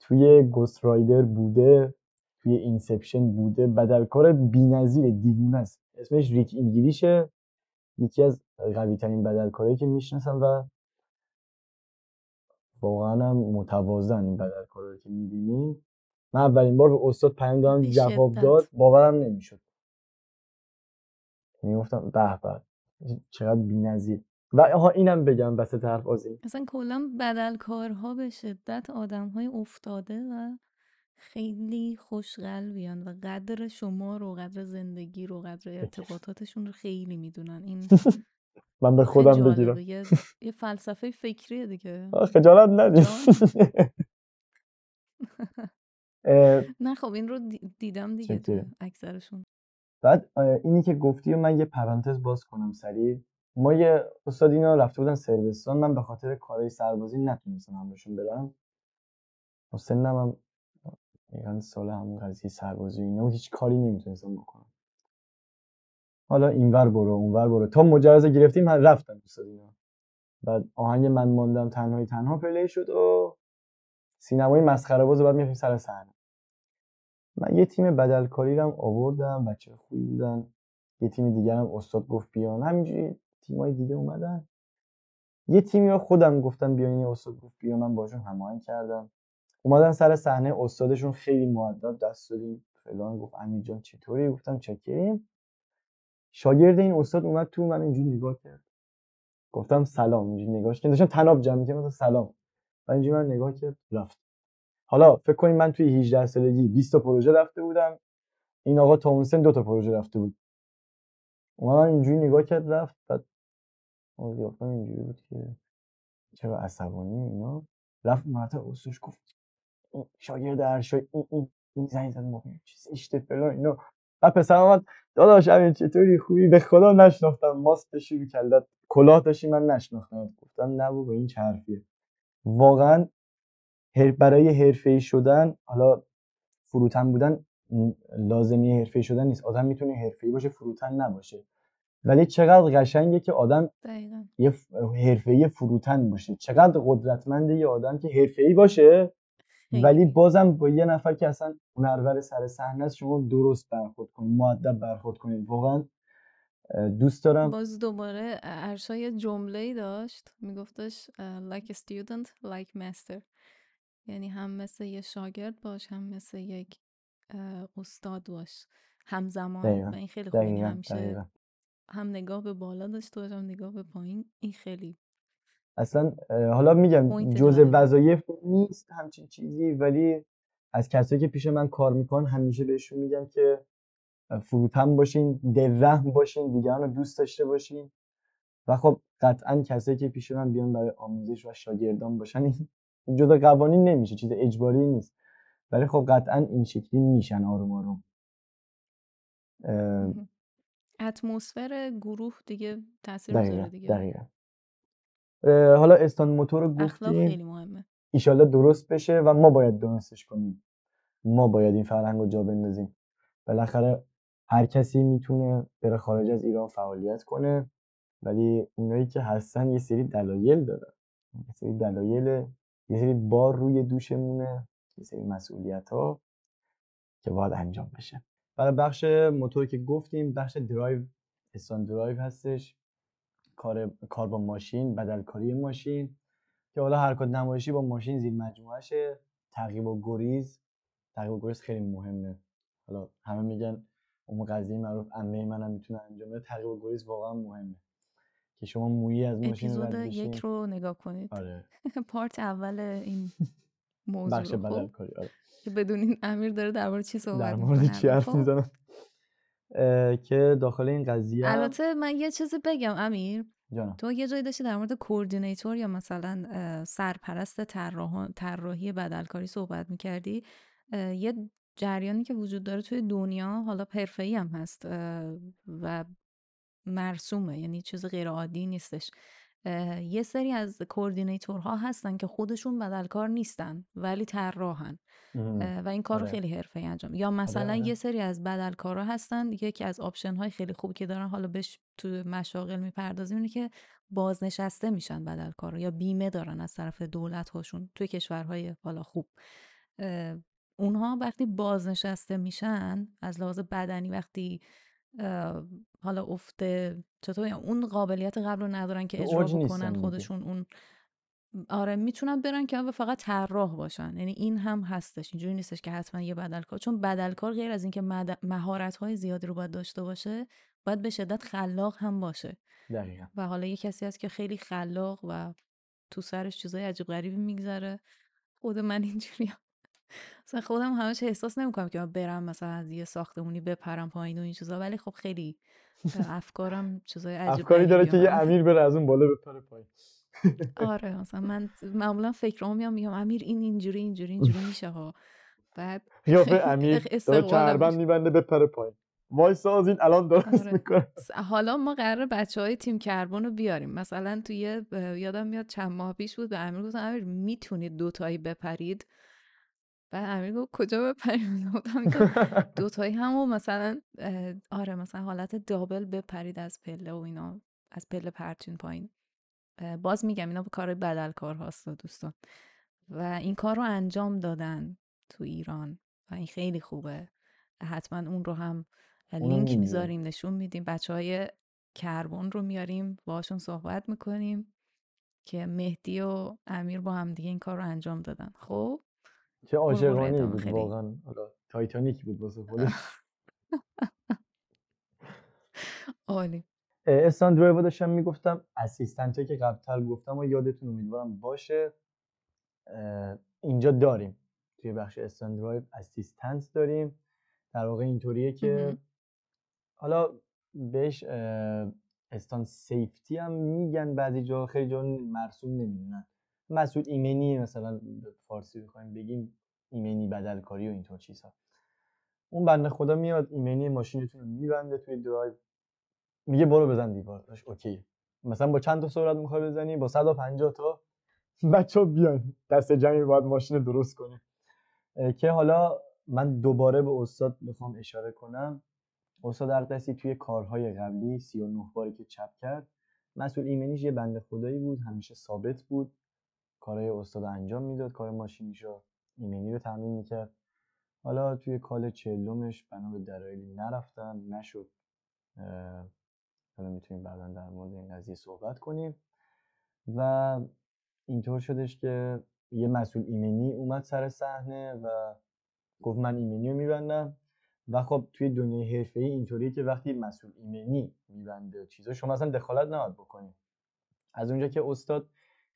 توی Ghost Rider بوده. توی Inception بوده. بدلکار بی‌نظیر دیوونه است. اسمش ریک انگلیشه. یکی از قوی ترین بدلکارهایی که می‌شناسم و واقعا هم متواضعن این بدلکارا رو که می‌بینیم. من اولین بار به استاد پیام دادم جواب داد. باورم نمی‌شد. می‌گفتم به به چقدر بی‌نظیر. و آها اینم بگم بس طرف آزی اصلا کلا بدلکارها به شدت آدم های افتاده و خیلی خوشقلبیان و قدر شما رو قدر زندگی رو قدر ارتباطاتشون رو خیلی می‌دونن. این من به خودم بگیرم. یه, فلسفه فکریه دیگه. خجالت ندید نه خب این رو دیدم دیگه اکثرشون. بعد اینی که گفتی و من یه پرانتز باز کنم سریع. ما یه استاد اینا رفته بودن سربستان من به خاطر کارهای سربازی نتونستم همشون برم. و سنم هم یعنی سال همون قضیه سربازی اینا هیچ کاری نمی‌تونستم بکنم. حالا اینور برو اونور برو. تا مجوز گرفتیم من رفتم استاد اینا. بعد آهنگ من ماندم تنهایی تنها پلی شد و سینمای مسخره باز بعد می‌رفتیم سر صحنه. من یه تیم بدلکاری رو آوردم بچه خوبی بودن. یه تیم دیگه هم استاد گفت بیان همینجوری تیمای دیگه اومدن. یه تیمی رو خودم گفتم بیان استاد گفت بیان من باشون هماهنگ کردم. اومدن سر صحنه استادشون خیلی مؤدب دست دادیم. فلان گفت امیر جان چطوری؟ گفتم چکریم. شاگرد این استاد اومد تو من اینجوری نگاه کرد. گفتم سلام. اینجوری نگاهش کردم داشتم تناب جمع می‌کردم سلام. و اینجوری من نگاه کرد رفت. حالا فکر کنید من توی 18 سالگی 20 تا پروژه رفته بودم. این آقا تا اون سن دو تا پروژه رفته بود. اومد اینجوری نگاه کرد رفت. بعد قیافم اینجوری بود که چرا عصبانی اینا. رفت مرتا استوش گفت شاگرد ارشای این این این زنگ زد موقع چیز اشته فلان اینا. بعد پسر آمد داداش همین چطوری؟ خوبی؟ به خدا نشناختم. ماست داشتی کلت کلاه داشتی من نشناختم. گفتم نه بابا این چه حرفیه. واقعا برای حرفه‌ای شدن حالا فروتن بودن لازمی حرفه‌ای شدن نیست. آدم می‌تونه حرفه‌ای باشه فروتن نباشه. ولی چقدر قشنگه که آدم دقیقا. یه حرفه‌ای فروتن باشه. چقدر قدرتمنده یه آدم که حرفه‌ای باشه. ولی بازم با یه نفر که اصلا هنرور سر صحنه است شما درست برخورد کنید مؤدب برخورد کنید. واقعا دوست دارم باز دوباره ارشا یه جمله ای داشت. میگفتش like a student like master. یعنی هم مثل یه شاگرد باش هم مثل یک استاد باش. همزمان. و این خیلی خوبه همیشه هم نگاه به بالا داشته باشم نگاه به پایین. این خیلی اصلا حالا میگم جزء وظایف نیست همچین چیزی ولی از کسایی که پیش من کار می‌کنن همیشه بهشون میگم که فروتن باشین دلرحم باشین دیگران رو دوست داشته باشین. و خب قطعا کسایی که پیش من بیان برای آموزش و شاگردان باشن این جدا قوانین نمیشه چیز اجباری نیست. ولی خب قطعا این شکلی میشن آروم آروم. اتمسفر گروه دیگه تاثیر می‌ذاره دیگه. دقیقا. حالا استان موتور رو گفتیم. خیلی مهمه. ایشالله درست بشه و ما باید درستش کنیم. ما باید این فرهنگ رو جا بندازیم. بالاخره هر کسی می‌تونه بره خارج از ایران فعالیت کنه ولی اونایی که هستن یه سری دلایل دارن. یه سری دلایل یه سری بار روی دوشمونه یه سری مسئولیت ها که باید انجام بشه. برای بخش موتور که گفتیم بخش drive stunt drive هستش. کار کار با ماشین بدلکاری ماشین که حالا حرکت نمایشی با ماشین زیر مجموعهشه. تعقیب و گریز تعقیب و گریز خیلی مهمه. حالا همه میگن اون قضیه معروف عمه منم می‌تونه انجام بده. تعقیب و گریز واقعا مهمه. که شما مویی از ماشین اپیزود یک رو نگاه کنید. آره. part اول این موضوع بخش بدلکاری آره. که بدونین امیر داره درباره چی صحبت در مورد چی حرف خب. که داخل این قضیه البته من یه چیزی بگم امیر. جانم. تو یه جایی داشتی در مورد کوردینیتور یا مثلا سرپرست طراحی بدلکاری صحبت می‌کردی؟ یه جریانی که وجود داره توی دنیا حالا حرفه‌ای هم هست و مرسومه یعنی چیز غیر عادی نیستش. یه سری از coordinator ها هستن که خودشون بدلکار نیستن ولی طراحن. و این کار رو آره. خیلی حرفه‌ای انجام یا مثلا آره. یه سری از بدلکارا هستن. یکی از option های خیلی خوبی که دارن حالا بهش تو مشاغل می‌پردازیم اینه که بازنشسته میشن بدلکارا یا بیمه دارن از طرف دولت هاشون توی کشورهای حالا خوب. اونها وقتی بازنشسته میشن از لحاظ بدنی وقتی حالا افته چطور اون قابلیت قبل رو ندارن که اجرا بکنن خودشون اون آره می‌تونن برن که فقط طراح باشن یعنی این هم هستش اینجوری نیستش که حتما یه بدلکار چون بدلکار غیر از اینکه مهارت های زیادی رو باید داشته باشه باید به شدت خلاق هم باشه دقیقا. و حالا یه کسی هست که خیلی خلاق و تو سرش چیزای عجیب غریبی میگذره خود من اینجوری مثلا خودم همش احساس نمی‌کنم که من برم مثلا از یه ساختمونی بپرم پایین و این چیزا ولی خب خیلی افکارم چیزای عجیب افکاری داره که یه امیر بره از اون بالا بپره پایین. آره مثلا من معمولا فکرام میام میگم امیر این اینجوری اینجوری اینجوری میشه ها. بعد یا به امیر داره چربند میبنده بپره پایین. وای ساز این الان درست آره. می‌کنه حالا ما قرار بچه های تیم کربن رو بیاریم. مثلا توی یادم میاد چند ماه پیش بود به امیر گفتم امیر می‌تونید دوتایی بپرید؟ بعد امیر گفت کجا بپریم؟ دوتایی همون مثلا آره مثلا حالت دابل بپرید از پله و اینا از پله پرچین پایین. باز میگم اینا کار بدل کار هاست دوستان. و این کار رو انجام دادن تو ایران و این خیلی خوبه. حتما اون رو هم لینک می‌ذاریم نشون میدیم. بچه های کربن رو میاریم باشون صحبت می‌کنیم که مهدی و امیر با هم دیگه این کار رو انجام دادن. خب؟ چه عاشقانه بود واقعا. تایتانیک بود واسه خودش. عالی. stunt drive داشتم می‌گفتم assistant که قبلتر گفتم و یادتون امیدوارم باشه. اینجا داریم. توی بخش stunt drive assistant داریم. در واقع اینطوریه که حالا بهش stunt safety هم میگن بعضی جا خیلی جا مرسوم نمی‌دونن. مسئول ایمنی مثلا فارسی بخوایم بگیم ایمنی بدلکاری و اینطور چیزها. اون بنده خدا میاد ایمنی ماشینتون رو میبنده توی درایو میگه برو بزن دیوارش OK. مثلا با چند تا سرعت می‌خوای بزنی؟ با 150 تا. بچه بیان. دست جمعی باید ماشین درست کنه که حالا من دوباره به استاد می‌خوام اشاره کنم. استاد اقدسی توی کارهای قبلی 39 باری که چپ کرد. مسئول ایمنیش یه بنده خدایی بود همیشه ثابت بود. کارهای استاد انجام می‌داد کار ماشینیشو ایمنی رو تعمین می‌کرد. حالا توی کال چلومش بنا به دلایلی نرفتم نشد حالا می‌تونیم بعدا در مورد این قضیه صحبت کنیم. و اینطور شدش که یه مسئول ایمنی اومد سر صحنه و گفت من ایمنی رو میبندم. و خب توی دنیای حرفه ای اینطوریه که وقتی مسئول ایمنی میبنده چیزا شما اصلا دخالت نباید بکنید از اونجا که استاد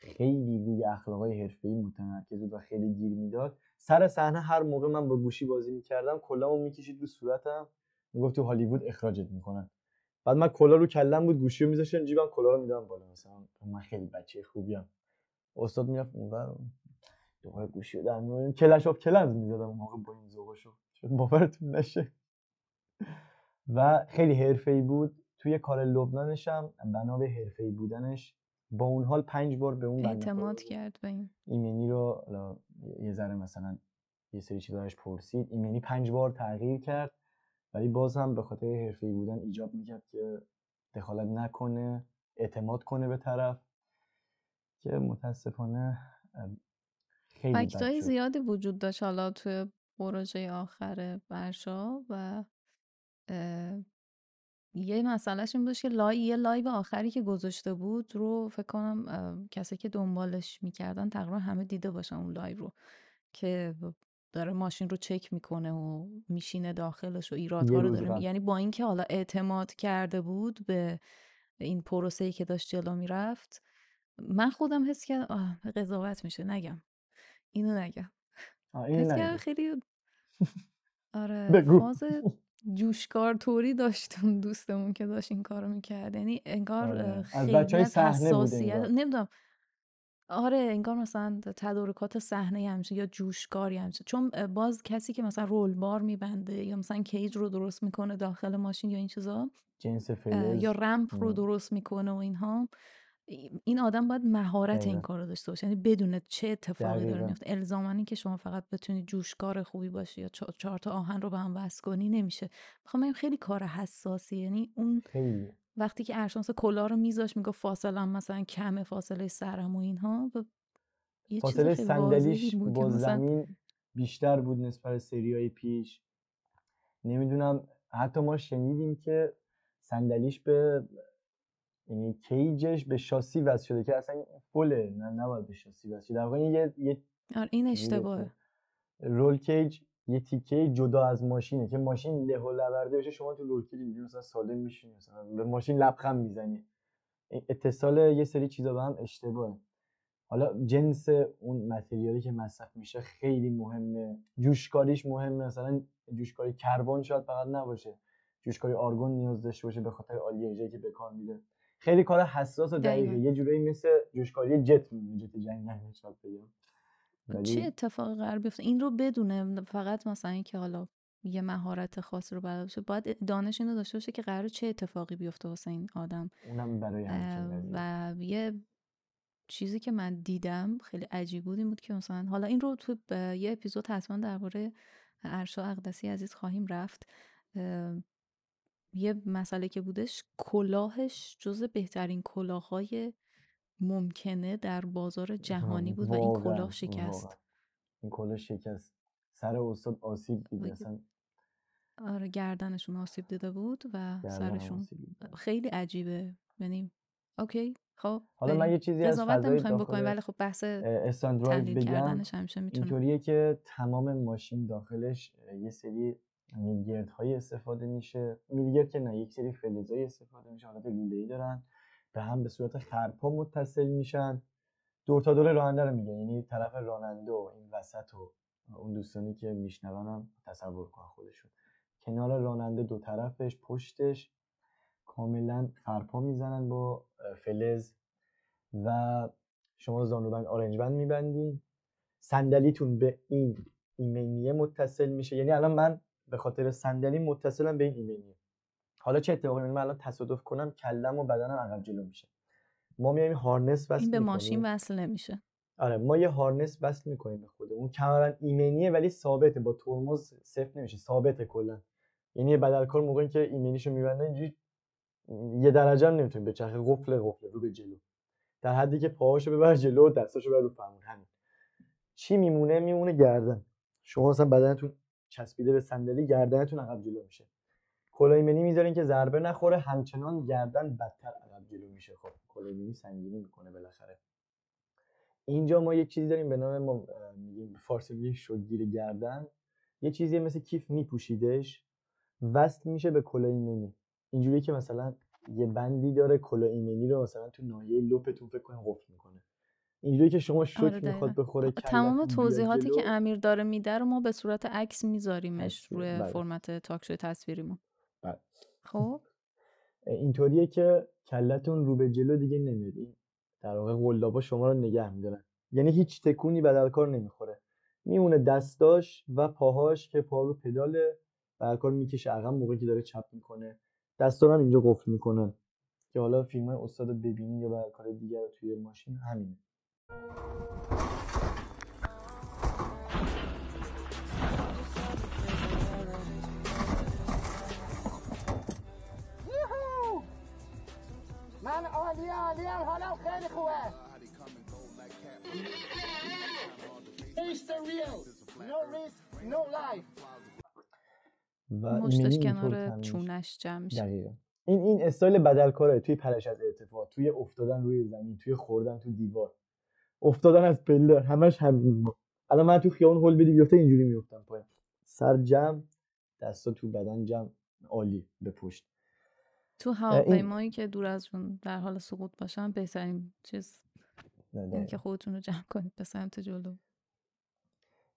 خیلی روی اخلاقای حرفه‌ای متمرکز بود و خیلی گیر می‌داد. سر صحنه هر موقع من با گوشی بازی می‌کردم کلامو می‌کشید رو صورتم. می‌گفت تو هالیوود اخراجت می‌کنن. بعد من کلا رو کلم بود گوشی رو میذاشتم جیبم کلا رو میدم بالا. مثلا من خیلی بچه خوبیم. استاد می‌رفت اونور دوباره گوشی رو در کلش آف کلنز می‌زدم اون موقع با این ذوقشو باورتون نشه. و خیلی حرفه‌ای بود. توی کار لبنانشم بنا به حرفه‌ای بودنش با اون حال پنج بار به اون اعتماد کرد به این. ایمنی رو یه ذره مثلا یه سری چیزاش پرسید. ایمنی پنج بار تغییر کرد ولی باز هم به خاطر حرفه‌ای بودن ایجاب می‌کرد که دخالت نکنه اعتماد کنه به طرف که متاسفانه خیلی فکتای زیادی وجود داشت حالا توی پروژه آخر ارشا و یه مسئلهش این بود که لای یه live آخری که گذاشته بود رو فکر کنم کسی که دنبالش می‌کردن تقریبا همه دیده باشن اون live رو که داره ماشین رو چک می‌کنه و میشینه داخلش و ایرادها رو داره یعنی با اینکه حالا اعتماد کرده بود به این پروسه ای که داشت جلو می‌رفت من خودم حس کردم قضاوت میشه نگم. اینو نگم. حس کردم خیلی آره فاز جوشکار طوری داشتم دوستمون که داشت این کارو می‌کرد. یعنی انگار آره. خیلی از حساسیت نمی‌دونم. آره انگار مثلا تدارکات صحنه همشه یا جوشکاری همشه چون باز کسی که مثلا رول بار میبنده یا مثلا کیج رو درست می‌کنه داخل ماشین یا این چیزا جنس یا رمپ رو. درست می‌کنه و اینها این آدم باید مهارت این کار رو داشته باشه یعنی بدونه چه اتفاقی داره میفته. الزاما که شما فقط بتونی جوشکار خوبی باشی یا چهار, تا آهن رو به هم وصل کنی نمیشه. می‌خوام خیلی کار حساسی. یعنی اون خیلی. وقتی که ارشانس کلا رو میذاش می‌گفت فاصله هم مثلا کمه فاصله سرم و اینها یه چیز فاصله صندلیش با مثلا زمین بیشتر بود نسبت به سریای پیش. نمی‌دونم حتی ما شنیدیم که صندلیش به یعنی کیجش به شاسی وصل شده که اصلا فله نه نباید به شاسی وصل شده. در واقع یه یه آره این چجوری اشتباهه. رول کیج یه تیکه جدا از ماشینه که ماشین له و لورده بشه شما تو رول کیج اینجوری مثلا سالم میشینی مثلا به ماشین لبخند می‌زنی. اتصال یه سری چیزا به هم اشتباهه. حالا جنس اون متریالی که مصرف میشه خیلی مهمه. جوشکاریش مهمه. مثلا جوشکاری کربن شاید فقط نباشه. جوشکاری آرگون نیاز داشته باشه به خاطر آلیژه که به کار میره. خیلی کار حساس و دقیقه. یه جورایی مثل جوشکاری جت میمونه جت جنگل شاید بگم. چه اتفاقی قرار بیفته؟ این رو بدونه فقط مثلا اینکه حالا یه مهارت خاصی رو بلد باشه. باید دانش اینو داشته باشه که قرار چه اتفاقی بیفته واسه این آدم. اونم برای و یه چیزی که من دیدم خیلی عجیب بود این بود که مثلا حالا این رو تو یه اپیزود حتما درباره ارشا اقدسی عزیز خواهیم رفت. یه مسئله که بودش کلاهش جز بهترین کلاههای ممکنه در بازار جهانی بود و این کلاه شکست. واقعا. این کلا شکست. سر استاد آسیب دید اصلا آره گردنشون آسیب دیده بود و سرشون دید خیلی عجیبه. یعنی اوکی خب حالا من یه چیزی از فضای بکنیم ولی خب بحث استاندروید تحلیل بگم کردنش همیشه می‌تونه اینطوریه که تمام ماشین داخلش یه سری میلگردهایی استفاده میشه. میلگرد که نه یک سری فلزایی استفاده میشه. حالت لوله‌ای دارن. به هم به صورت خرپا متصل میشن. دور تا دور راننده رو میگه یعنی طرف راننده و این وسط و اون دوستانی که میشنونم تصور کن خودشون. کنار راننده دو طرفش پشتش کاملا خرپا می‌زنن با فلز و شما زانوبند آرنج بند میبندین. صندلیتون به این ایمنیه متصل میشه. یعنی الان من به خاطر صندلی متصلم به این ایمنیه حالا چه اتفاقی من الان تصادف کنم کلم و بدنم عقب جلو میشه. ما میایم هارنس این وصل به ماشین وصل نمیشه. آره ما یه هارنس وصل می‌کنیم به خودمون. کاملا ایمنیه ولی ثابته با ترمز صفر نمیشه ثابته کلا. یعنی بدلکار موقعی که ایمنیشو میبنده اینجوری یه درجه هم نمی‌تونه بچرخه قفل قفل رو به جلو. در حدی که پاهاشو ببر جلو و دستاشو ببر رو فرمون همین. چی میمونه؟ میمونه گردن. شما مثلا بدنتون چسبیده به صندلی گردنتون عقب جلو میشه. کلاه ایمنی می‌ذارین که ضربه نخوره همچنان گردن بدتر عقب جلو میشه. خب کلاه ایمنی سنگینی می‌کنه بالاخره. اینجا ما یک چیزی داریم به نام میگیم فارسی شوگیر گردن. یه چیزی مثل کیف میپوشیدش وصل میشه به کلاه ایمنی اینجوری که مثلا یه بندی داره کلاه ایمنی رو مثلا تو ناحیه لپتون فکر کنین قفل می‌کنه. اینجوری که شما آره می‌خواد دقیقا. بخوره تمام بیاد توضیحاتی که جلو امیر داره میده رو ما به صورت عکس میذاریمش روی بله. فرمت تاکشوی تصویریمون. بله. خب. اینطوریه که کلتون رو به جلو دیگه نمیاد. این در واقع قلابا شما رو نگه میدارن. یعنی هیچ تکونی بدلکار نمی‌خوره. میمونه دستاش و پاهاش که پا رو پدال بدلکار می‌کشه. عقب موقعی که داره چپ می‌کنه. دستا هم اینجا قفل می‌کنن. که حالا فیلم های استاد ببینی یا بدلکار دیگر رو توی ماشین همینه. یوهو من عالی عالی حالم خیلی خوبه. Taste the real. No risk, no life. و مشتش کنار چونش جمع میشه. این این استایل بدلکاره توی پرش از ارتفاع توی افتادن روی زمین توی خوردن تو دیوار. افتادن از پله همش همین ما الان من تو خیابون هول بدی بیفته اینجوری میفتم پایین سر جمع دستا تو بدن جمع عالی به پشت. تو این هواپیمایی که دور از جون در حال سقوط باشن بهترین چیز نه اینه. که خودتون رو جمع کنید به سمت جلو.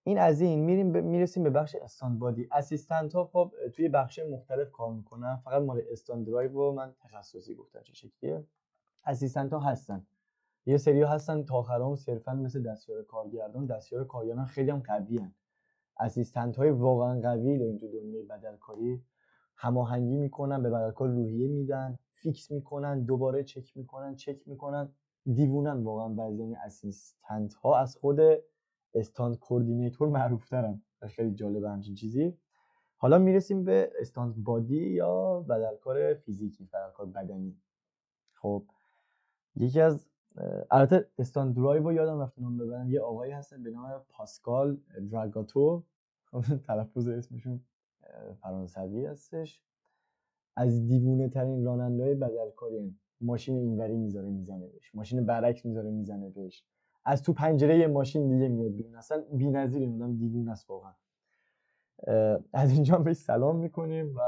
این از این میریم به می‌رسیم به بخش stunt body assistant ها خب توی بخش مختلف کار می‌کنن. فقط مال stunt drive رو من تخصصی گفتم چه شکلیه. assistant ها هستن. یه سری هستن تا آخرام صرفا مثل دستیار کارگردان دستیار کارگردان خیلی هم قوی هن. assistant های واقعا قوی داریم تو دنیای بدلکاری. هماهنگی می‌کنن به بدلکار روحیه میدن fix می‌کنن دوباره چک می‌کنن چک می‌کنن. دیوونن واقعا بعضی این assistant ها از خود stunt coordinator معروف ترن خیلی جالبه همچین چیزی. حالا می‌رسیم به stunt body یا بدلکار فیزیکی بدلکار بدنی. خب یکی از البته stunt drive یادم رفت نام ببرم. یه آقایی هستن به نام پاسکال دراگاتو. تلفظ اسمشون فرانسوی هستش. از دیوونه ترین راننده های بدلکاری ماشین اینوری می‌ذاره می‌زنه بهش. ماشین برعکس می‌ذاره می‌زنه بهش. از تو پنجره یه ماشین دیگه میاد بیرون. اصلا بی‌نظیره آدم دیوونه است واقعا. از اینجا بهش سلام می‌کنیم و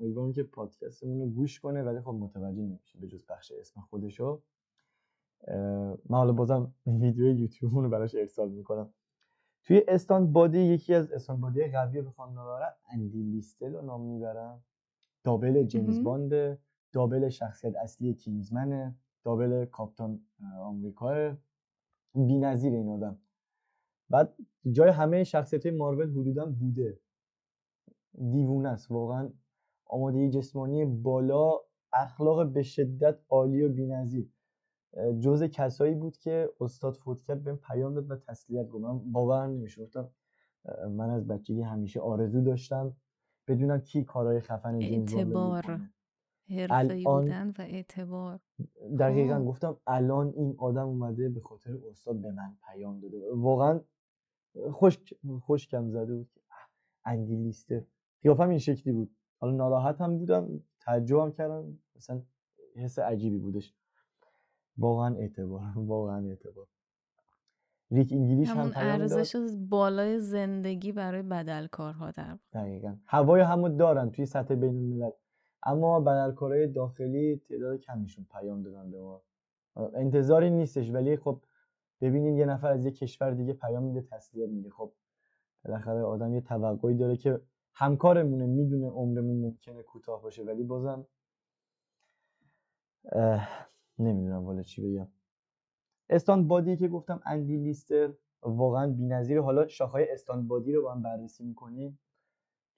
امیدوارم که پادکستمون رو گوش کنه ولی خب متوجه نمیشه به جز بخش اسم خودشو. من حالا بازم ویدیو یوتیوب رو براش ارسال می‌کنم. توی استاند بادی یکی از استاند بادی قوی رو بخوام ببرم. اندی لیستل رو نام می‌برم. دابل جیمز باند. دابل شخصیت اصلی کینگزمنه. دابل کاپتان آمریکا بی‌نظیر این آدم. بعد جای همه شخصیت مارول حدودا بوده. دیوونه است. واقعا آمادگی جسمانی بالا اخلاق به شدت عالی و بی‌نظیر. جز کسایی بود که استاد فوت کرد بهم پیام داد و تسلیت گفت. من باور نمیشه گفتم من از بچگی همیشه آرزو داشتم بدونم کی کارهای خفن اعتبار. حرفه‌ای بودن و اعتبار. دقیقا خب. گفتم الان این آدم اومده به خاطر استاد به من پیام داده. واقعا خوش خوشکم زده بود که اندی لیسته قیافم این شکلی بود. حالا ناراحت هم بودم تعجبم کردم. مثلا حس عجیبی بودش. واقعا اعتبار واقعا اعتبار. ریک انگلیش هم ارزش بالای زندگی برای بدلکارها در دقیقا. هوای همو دارن توی سطح بین الملل. اما بدلکارهای داخلی تعداد کمیشون پیام دادن به ما. انتظاری نیستش ولی خب ببینید یه نفر از یه کشور دیگه پیام میده تسلیت میده. خب بالاخره آدم یه توقعی داره که همکارمونه می‌دونه عمرمون ممکنه کوتاه باشه. ولی بازم نمی‌دونم والا چی بگم. استان بادی که گفتم اندی لیستر واقعا بی‌نظیر حالا شاخهای استان بادی رو با هم بررسی می‌کنیم.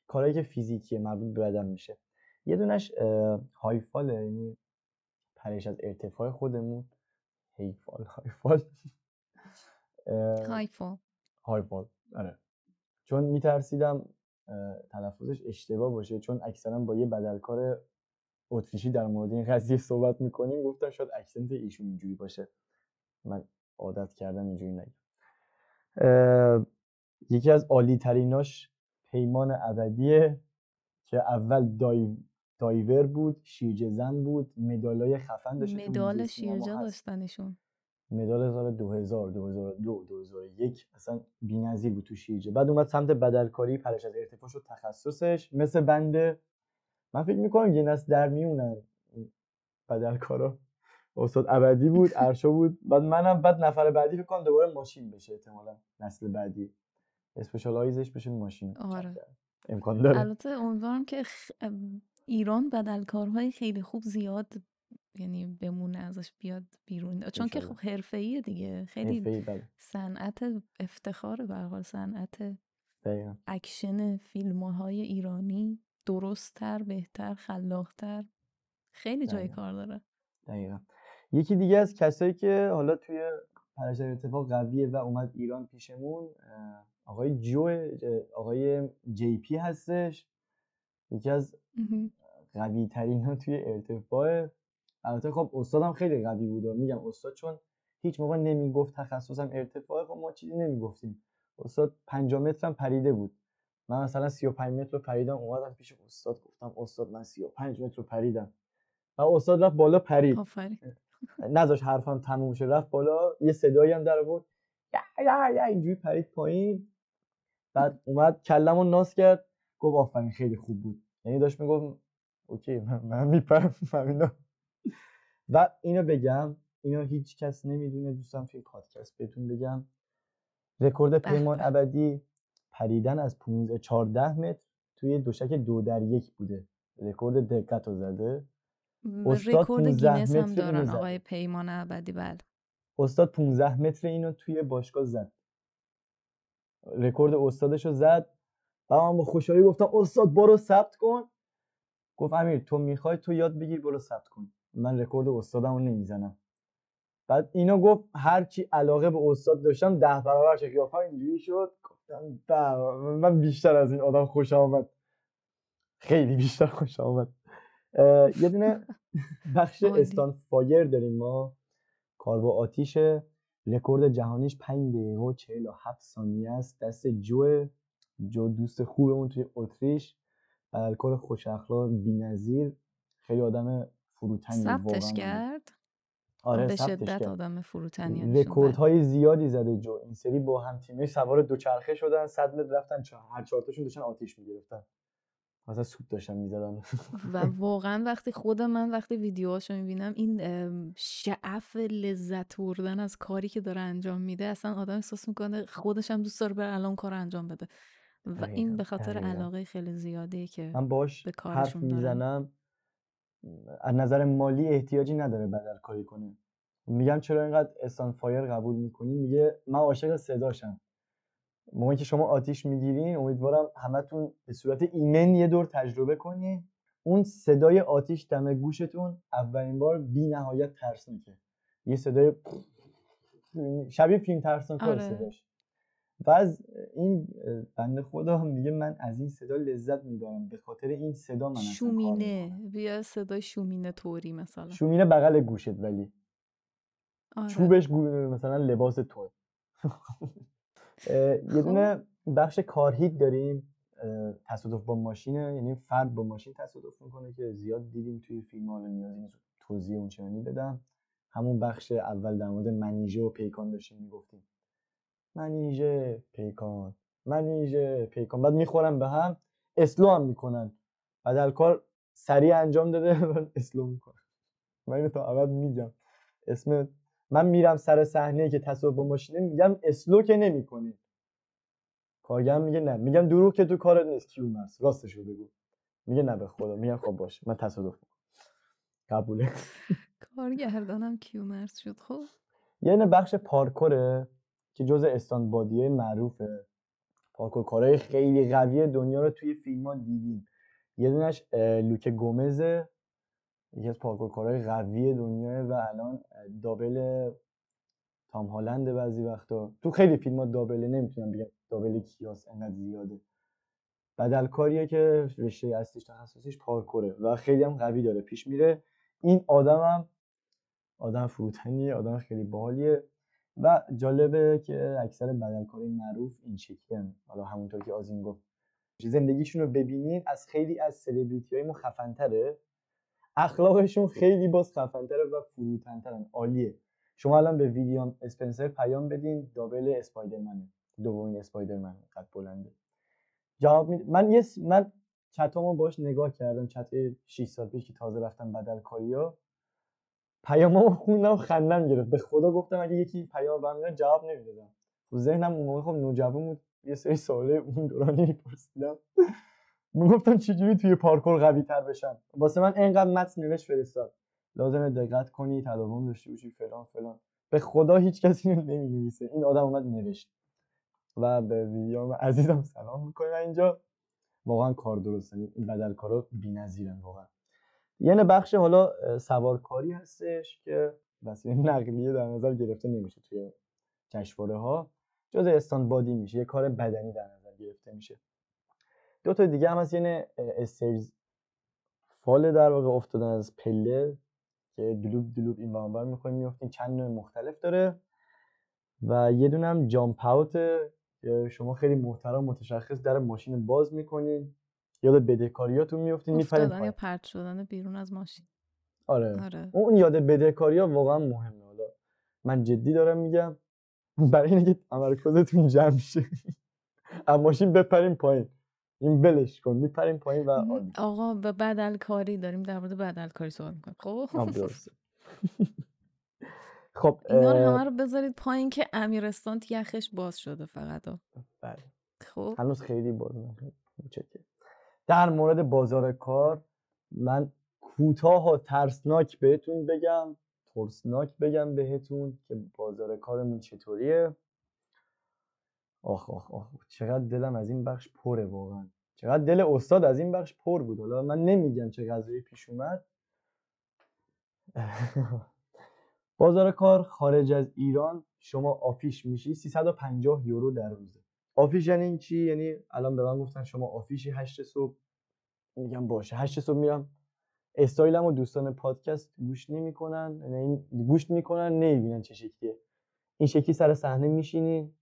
کارهایی که فیزیکیه مربوط به بدن میشه. یه دونش هایفاله یعنی پرش از ارتفاع خودمون. هیفال هایفال. هایفال. هایفال آره. چون میترسیدم تلفظش اشتباه باشه. چون اکثرا با یه بدلکار اتریشی در مورد این قضیه صحبت می‌کنیم. گفتم شاید اکسنت ایشون اینجوری باشه. من عادت کردم اینجوری نگم. یکی از عالی تریناش پیمان ابدیه که اول دایو دایور بود شیرجه زن بود. مدالای خفن داشت مدال شیرجه داشتنشون مدال سال 2000 2002 2001 اصلا بی‌نظیر بود تو شیرجه بعد اومد سمت بدلکاری پرش از ارتفاع شد تخصصش. مثل بنده من فکر می‌کنم یه نسل در میونن بدلکارا استاد ابدی بود ارشا بود. بعد منم بعد نفر بعدی فکر کنم دوباره ماشین بشه احتمالا. نسل بعدی. اسپشالایزش بشه ماشین آره. امکان داره. البته امیدوارم که خ... ایران بدلکارهای خیلی خوب زیاد یعنی بمونه ازش بیاد بیرون. چون که خب حرفه‌ایه دیگه. خیلی بله. صنعت افتخار به حال. صنعت اکشن فیلم های ایرانی. درستتر بهتر خلاقتر. خیلی جای کار داره. دقیقا. یکی دیگه از کسایی که حالا توی پرش از ارتفاع قویه و اومد ایران پیشمون آقای جو آقای جی پی هستش. یکی از قوی ترین ها توی ارتفاع. البته خب استادم خیلی قوی بود میگم استاد چون هیچ موقع نمی‌گفت تخصصم ارتفاع خب ما چیزی نمی‌گفتیم. استاد 5 متر هم پریده بود. من مثلا 35 متر رو پریدم اومدم پیش استاد گفتم استاد من 35 متر رو پریدم. و استاد رفت بالا پرید. نذاش حرفم تموم شه رفت بالا یه صدایی هم در آورد. یا یا یا اینجوری پرید پایین. بعد اومد کلمو ناس کرد گفت آفرین خیلی خوب بود. یعنی داشت می‌گفت اوکی من, من میپرم اینا. و اینو بگم اینو هیچ کس نمی‌دونه دوستم توی پادکست بهتون بگم. رکورد پیمان ابدی پریدن از 15 14 متر توی دوشک دو در یک بوده. رکورد دقت رو زده؟ رکورد گینس هم دارن آقای پیمان ابدی بله. استاد 15 متر اینو توی باشگاه زد. رکورد استادش رو زد. و من با خوشحالی گفتم استاد برو ثبت کن. گفت امیر تو می‌خوای تو یاد بگیر برو ثبت کن. من رکورد استادم رو نمی‌زنم. بعد اینو گفت هرچی علاقه به استاد داشتم ده برابر شد. قیافه اینجوری شد. گفتم "به، من بیشتر از این آدم خوشم آمد. خیلی بیشتر خوشم آمد. یه دونه بخش عالی. stunt fire داریم ما. کار با آتیشه. رکورد جهانیش 5 دقیقه و 47 ثانیه است. دست جو جو دوست خوبمون توی اتریش. بدلکار خوش اخلاق بی‌نظیر. خیلی آدم فروتنی ثبتش کرد؟ آره به شدت. آدم فروتنی رکوردهای زیادی زده جو این سری با هم تیمی سوار دوچرخه شدن صد متر رفتن چه- هر چهار تاشون داشتن آتیش می‌گرفتن مثلا سوپ داشتن می‌زدن و واقعا وقتی خود من وقتی ویدیوهاشو می‌بینم این شعف لذت بردن از کاری که داره انجام میده اصلا آدم احساس می‌کنه خودش هم دوست داره بره الان کار انجام بده و این به خاطر. علاقه خیلی زیادی که من باش به حرف کارشون دارن. می‌زنم از نظر مالی احتیاجی نداره بدل کاری کنه. میگم چرا اینقدر استان فایر قبول می‌کنی؟ میگه من عاشق صداشم. موقعی که شما آتیش می‌گیرین امیدوارم همتون به صورت ایمن یه دور تجربه کنین. اون صدای آتیش دم گوشتون اولین بار بی نهایت ترسناکه یه صدای شبیه فیلم ترسناک آره. صداش. و از این بنده خدا میگه من از این صدا لذت می‌برم. به خاطر این صدا من شومینه. بیا صدای شومینه طوری مثلا. شومینه بغل گوشت ولی. آره. چوبش مثلا لباس اه، یه خب. دونه بخش کارهیت داریم. تصادف با ماشینه. یعنی فرد با ماشین تصادف می‌کنه که زیاد دیدیم توی فیلم. حالا نیازی توضیح اون چنانی بدم. همون بخش اول در مورد منیژه و پیکان داشتیم می‌گفتیم. منیژه پیکان منیژه پیکان. بعد می‌خورن به هم slow هم می‌کنن. بعد کار سریع انجام داده بعد slow می‌کنن. من اینو تا ابد میگم. اسم من میرم سر صحنه که تصادف با ماشینه میگم slow که نمی‌کنی. کارگرم میگه نه. میگم دروغ که تو کارت نیست. کیومرس راستشو بگو. میگه نه به خدا. میگم خب باشه. من تصادف قبوله. کارگردانم کیومرس شد خب؟ یه نه بخش پارکوره. که جز استان بادیه معروفه. پارکور کارهای خیلی قوی دنیا رو توی فیلم ها دیدیم. یه دونش لوک گومزه یکی از پارکور کارهای قوی دنیاه و الان دابل تام هالند بعضی وقتا. تو خیلی فیلم ها دابله نمی‌تونم بگم دابل کیاس انقدر زیاده. بدلکاریه که رشته اصلیش تخصصیش پارکوره و خیلی هم قوی داره پیش میره. این آدمم آدم فروتنیه آدم خیلی باحالیه. و جالبه که اکثر بدلکارای معروف این شکلی حالا همونطور که آزین گفت. زندگیشون رو ببینین از خیلی از سلبریتی های خفنتره. اخلاقشون خیلی باز خفنتره و فروتنترن. عالیه. شما الان به ویلیام اسپنسر پیام بدین. دابل اسپایدرمنه. دومین اسپایدرمن. قد بلنده. جواب می... من یه من چتامو باش نگاه کردم. چت 6 سال پیش که تازه رفتم بدل کاریا پیامامو خوندم و خندم گرفت. به خدا گفتم اگه یکی پیام برمیداد جواب نمی‌دادم. تو ذهنم اون موقع خب نوجوان بود یه سری سواله اون دورانی میپرسیدم. می‌گفتم چجوری توی پارکور قوی تر بشم؟ واسه من اینقدر متن نوشت فرستاد. لازمه دقت کنی تداوم داشته باشی فلان فلان. به خدا هیچ کسی اینو این آدم اومد نوشت. و به ویلیام عزیزم سلام می‌کنم اینجا. واقعا کار درست یعنی این بدل کارا بی‌نظیرن واقعا. یه نه بخش حالا سوارکاری هستش که وسیله نقلیه در نظر گرفته نمیشه توی جشنواره ها جز استان بادی میشه یه کار بدنی در نظر گرفته میشه. دو تا دیگه هم یه نه استیرز فال در واقع افتادن از پله که دلوب دلوب این بانبر می‌خوایم میفتین چند نوع مختلف داره. و یه دونه هم جامپ شما خیلی محترم متشخص در ماشین باز می‌کنین. یاد بدهکاریاتون میفتین میپرین افتادن یا پایین پرت شدن بیرون از ماشین. آره. آره. اون یاد بدهکاری ها واقعا مهمه. حالا من جدی دارم میگم برای اینکه تمرکزتون جمع شه. از ماشین بپریم پایین. این بلش کن. میپریم پایین و آقا به بدل کاری داریم در مورد بدل کاری صحبت می‌کنیم. خب؟ خب اینا رو همه رو بذارید پایین که امیرستان یخش باز شده فقط. بله. خب؟ هنوز خیلی باز نشد. متشکرم. در مورد بازار کار من کوتاه و ترسناک بهتون بگم ترسناک بگم بهتون که بازار کارمون چطوریه. آخ آخ آخ چقدر دلم از این بخش پره واقعا. چقدر دل استاد از این بخش پر بود. حالا من نمیگم چه قضایی پیش اومد. بازار کار خارج از ایران شما آفیش میشی 350 یورو در روزه. آفیش یعنی چی؟ یعنی الان به من گفتن شما آفیشی 8 صبح. میگم باشه 8 صبح میرم. استایلم و دوستان پادکست گوش نمی‌کنن یعنی گوش می‌کنن نمی‌بینن چه شکلیه. این شکلی سر صحنه میشینین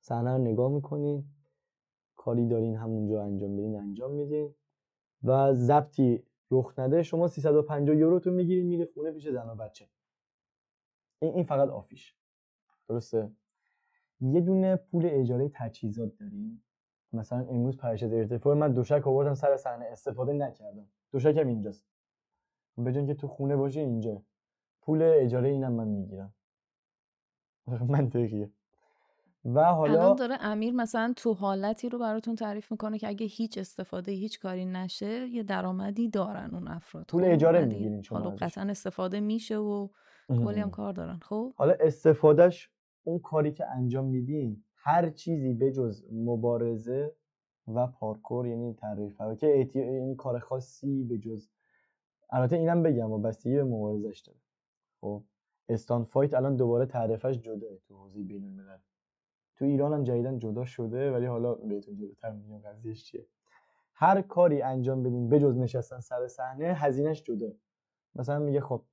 صحنه رو نگاه می‌کنین کاری دارین همونجا انجام بدین انجام میدین. و ضبطی رخ نده شما 350 یورو تو می‌گیرین میری خونه پیش زن و بچه. این این فقط آفیش. درسته؟ یه دونه پول اجاره تجهیزات داریم. مثلا امروز پرشد ارتفاع من دوشک آوردم سر صحنه استفاده نکردم. دوشکم اینجاست. به که تو خونه باشه اینجا. پول اجاره اینم من می‌گیرم. منطقیه و حالا الان داره امیر مثلا تو حالتی رو براتون تعریف می‌کنه که اگه هیچ استفاده هیچ کاری نشه یه درآمدی دارن اون افراد. پول خب؟ اجاره می‌گیرین شما حالا. قطعا استفاده میشه و کلی هم کار دارن. خب؟ حالا استفادهش اون کاری که انجام میدین هر چیزی بجز مبارزه و پارکور یعنی طراحی فراکه احتی- یعنی کار خاصی بجز البته اینم بگم و بستگی به مبارزش داره. خب استان فایت الان دوباره تعرفش جداه تو حوزه بین الملل. تو ایران هم جدیدن جدا شده ولی حالا بهتون جلوتر میگم قضیهش چیه. هر کاری انجام بدین بجز نشستن سر صحنه هزینهش جدا. مثلا میگه خب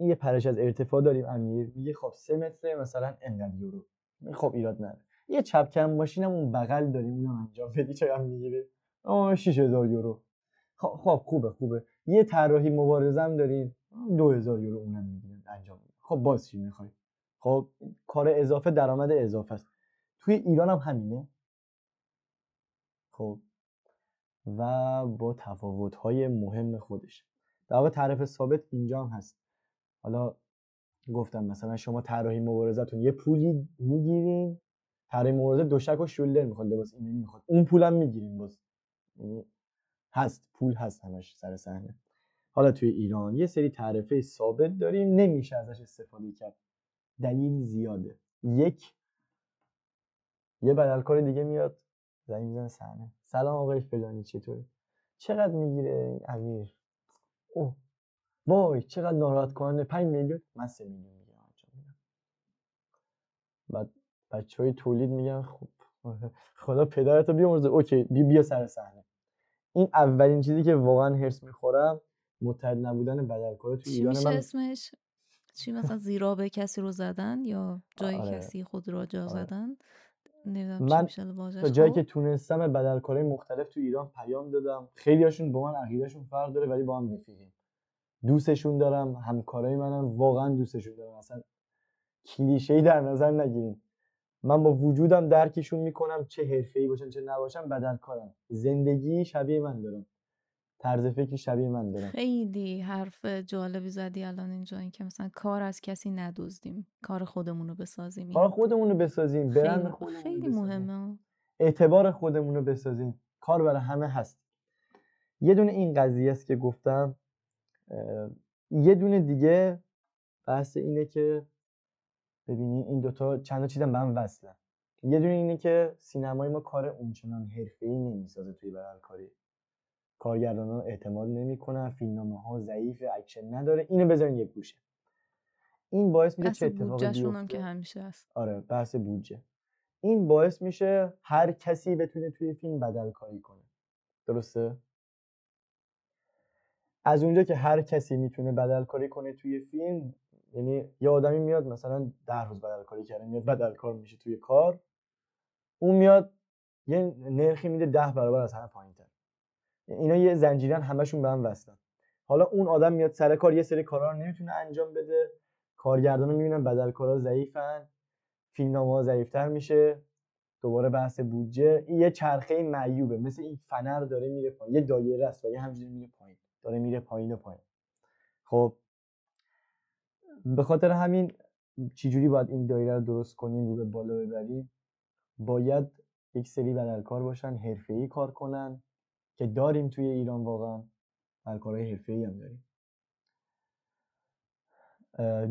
یه پرش از ارتفاع داریم امیر میگه خب سه متر مثلا انقدر یورو. خب ایراد نداره. یه چپکن ماشین هم اون بغل داریم اونم انجام بدی چقدر می‌گیره. آه 6000 یورو. خب خب خوبه خوبه. یه طراحی مبارزه داریم. 2000 یورو اونم می‌گیرن انجام خب باز چی می‌خوای؟ خب کار اضافه درآمد اضافه است. توی ایران هم همینه. خب و با تفاوت‌های مهم خودش. در واقع تعرف ثابت اینجا هم هست. حالا گفتم مثلا شما طراحی مبارزتون یه پولی می‌گیرین طراحی مبارزه دوشک و شولدر می‌خواد لباس ایمنی می‌خواد. اون پولم می‌گیرین باز. یعنی هست پول هست همش سر صحنه. حالا توی ایران یه سری تعرفه ثابت داریم نمیشه ازش استفاده کرد. دلیل زیاده. یک یه بدلکار دیگه میاد زنگ می‌زنه صحنه. سلام آقای فلانی چطوری؟ چقدر می‌گیره؟ امیر. اوه. وای چقدر ناراحت کننده 5 میلیون؟ من 3 میلیون می‌گیرم انجام میدم. بعد بچه های تولید میگن خب خدا پدرتو بیامرزه. اوکی بی بیا سر صحنه. این اولین چیزی که واقعا هرس می‌خورم متحد نبودن بدلکارا تو ایران من اسمش؟ چی مثلا زیرا به کسی رو زدن یا جای آره. کسی خود را جا آره. زدن؟ من تا جایی خب؟ که تونستم به بدلکارهای مختلف تو ایران پیام دادم. خیلی هاشون با من عقیدهشون فرق داره ولی با هم رفیقیم. دوستشون دارم همکارای منم واقعا دوستشون دارم. اصلا کلیشه در نظر نگیرین. من با وجودم درکشون می‌کنم چه حرفه‌ای باشن چه نباشن بدلکارم. زندگی شبیه من دارم طرز فکری شبیه من دارم خیلی حرف جالبی زدی الان اینجا این که مثلا کار از کسی ندزدیم کار خودمون رو بسازیم کار خودمون رو بسازیم. برند خیلی, خودمون خیلی. مهمه. اعتبار خودمون رو بسازیم. کار برای همه هست. یه دونه این قضیه است که گفتم. یه دونه دیگه بحث اینه که ببینی این دوتا چند تا چیزم به هم وصلن. یه دونه اینه که سینمای ما کار اونچنان حرفه‌ای نمی‌سازه توی بدلکاری کارگردانان اعتماد نمی‌کنن فیلمنامه ها ضعیف اکشن نداره. اینو بذارین یک گوشه. این باعث میشه چه اتفاقی بودجهشون هم بیفته؟ که همیشه هست. آره بحث بودجه. این باعث میشه هر کسی بتونه توی فیلم بدلکاری کنه. درسته؟ از اونجا که هر کسی می‌تونه بدلکاری کنه توی فیلم یعنی یه آدمی میاد مثلا ده روز بدلکاری کرده میاد بدلکار میشه توی کار اون میاد یه نرخی میده ده برابر از همه پایینتر. اینا یه زنجیرن همشون به هم وصلن. حالا اون آدم میاد سر کار یه سری کارا رو نمی‌تونه انجام بده. کارگردانا می‌بینن بدلکارا ضعیفن. فیلمنامه ها ضعیفتر میشه. دوباره بحث بودجه. یه چرخه معیوبه. مثل این فنر داره میره پایین. یه دایره است ولی همینجوری میره پایین. داره میره پایین و پایین. خب به خاطر همین چجوری باید این دایره رو درست کنیم رو به بالا ببریم؟ باید یک سری بدلکار باشن حرفه‌ای کار کنن که داریم توی ایران واقعا. بدلکارهای حرفه‌ای هم داریم.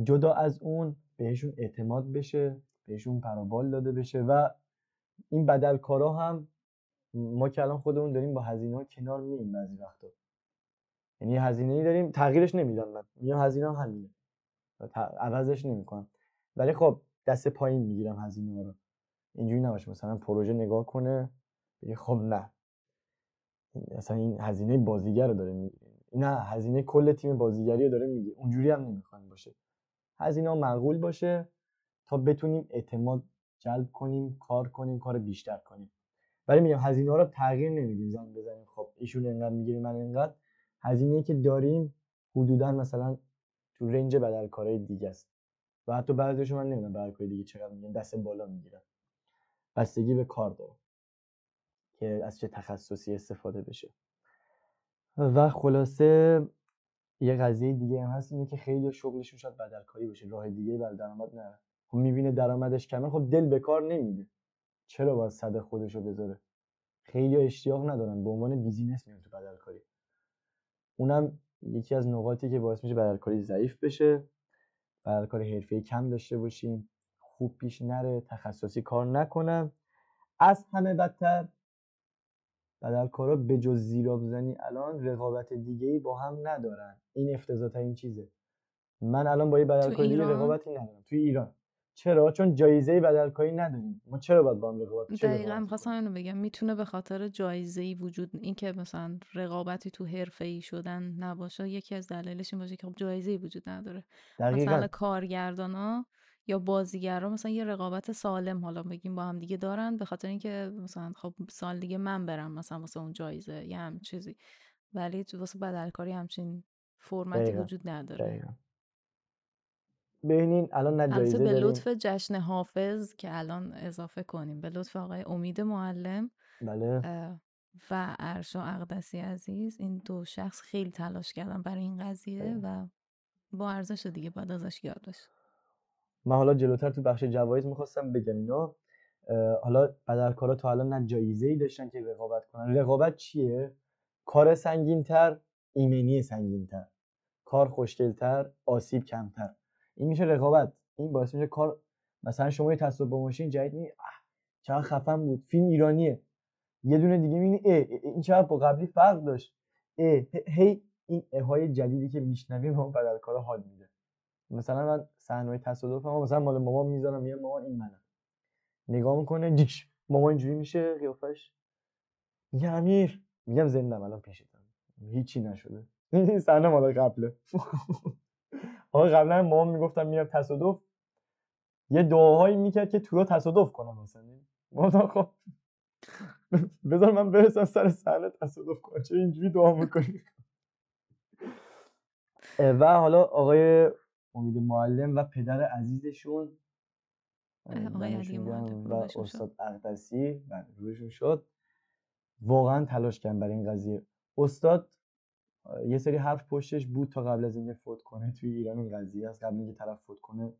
جدا از اون بهشون اعتماد بشه بهشون پروبال داده بشه و این بدلکارا هم ما که الان خودمون داریم با هزینه کنار میریم بعضی وقتا. یعنی هزینه ای داریم. تغییرش نمیدم من میگم هزینه هم همینه. عوضش نمی‌کنم. ولی خب دست پایین می‌گیرم هزینه رو. اینجوری نباشه. مثلا پروژه نگاه کنه بگه خب نه. اصلا این هزینه بازیگر رو داره میگه نه هزینه کل تیم بازیگری رو داره میگه. اونجوری هم نمی‌خوایم باشه. هزینه ها معقول باشه تا بتونیم اعتماد جلب کنیم کار کنیم کار بیشتر کنیم. ولی میگم هزینه ها رو تغییر نمیدیم. زنگ بزنیم. خب ایشون انقدر می‌گیره من انقدر هزینه که داریم حدودا مثلا تو رنج بدلکارهای دیگه است. و حتی بعضیشون من نمی‌دونم بدلکارهای دیگه چقدر میگن دست بالا می‌گیرن. بستگی به کار داره که از چه تخصصی استفاده بشه. و خلاصه یه قضیه دیگه هم هست اینه که خیلی شغلشون شاید بدلکاری باشه. راه دیگه برای درآمد نره خب می‌بینه درآمدش کمه خب دل به کار نمیده. چرا باید صد خودشو بذاره؟ خیلی اشتیاق ندارن. به عنوان بیزینس میان تو بدلکاری اونم یکی از نقاطی که باعث میشه بدلکاری ضعیف بشه. بدلکاری حرفه‌ای کم داشته باشیم. خوب پیش نره. تخصصی کار نکنم. از همه بدتر. بدلکارا به جز زیراب زنی الان رقابت دیگه ای با هم ندارن. این افتضاح ترین چیزه. من الان با یه بدلکار دیگه ایران؟ رقابتی ندارم. توی ایران. چرا؟ چون جایزه بدلکاری نداریم. ما چرا باید با هم رقابت دقیقا می‌خواستم؟ اینو بگم. می‌تونه به خاطر جایزه ای وجود این که مثلا رقابتی تو حرفه ای شدن نباشه یکی از دلایلش این باشه که خب جایزه ای وجود نداره. دقیقاً. مثلا کارگردانا یا بازیگرا مثلا یه رقابت سالم حالا بگیم با هم دیگه دارن به خاطر اینکه مثلا خب سال دیگه من برم مثلا واسه اون جایزه یه هم چیزی. ولی تو واسه بدلکاری همچین فرمتی. وجود نداره. دقیقاً. ببینین الان نه جایزه به لطف جشن حافظ که الان اضافه کنیم. به لطف آقای امید معلم بله. و ارشا اقدسی عزیز. این دو شخص خیلی تلاش کردن برای این قضیه بله. و با ارزش دیگه باید ازش یاد بشه من حالا جلوتر تو بخش جوایز می‌خواستم بگم اینا حالا بدلکارا تا الان نه جایزه ای داشتن که رقابت کنن. رقابت چیه؟ کار سنگینتر ایمنی سنگینتر. کار خوشگلتر آسیب کمتر. این میشه رقابت. این باعث میشه کار مثلا شما یه با ماشین جدید می چقدر خفن بود. فیلم ایرانیه. یه دونه دیگه می‌بینی اه اه، این چقدر با قبلی فرق داشت. ه- هی این اهای جدیدی که میشنویم ما بدلکارا حال میده. مثلا من صحنه تصادف هم مثلا مال مامان می‌ذارم میگم مامان این منم نگاه می‌کنه دیش مامان اینجوری میشه قیافش. میگه امیر. میگم زندم الان پیشتم. هیچی نشده. این صحنه مال قبله. آقا قبلا مامان می‌گفتم میرم تصادف. یه دعاهایی می‌کرد که تو رو تصادف کنم مثلا. گفتم خب بذار من برسم سر صحنه تصادف کنم. چه اینجوری دعا می‌کنی؟ و حالا آقای امید معلم و پدر عزیزشون آقای علی و. استاد اقدسی بله روحشون شد. واقعا تلاش کردن برای این قضیه. استاد یه سری حرف پشتش بود تا قبل از اینکه فوت کنه توی ایران این قضیه است. قبل اینکه طرف فوت کنه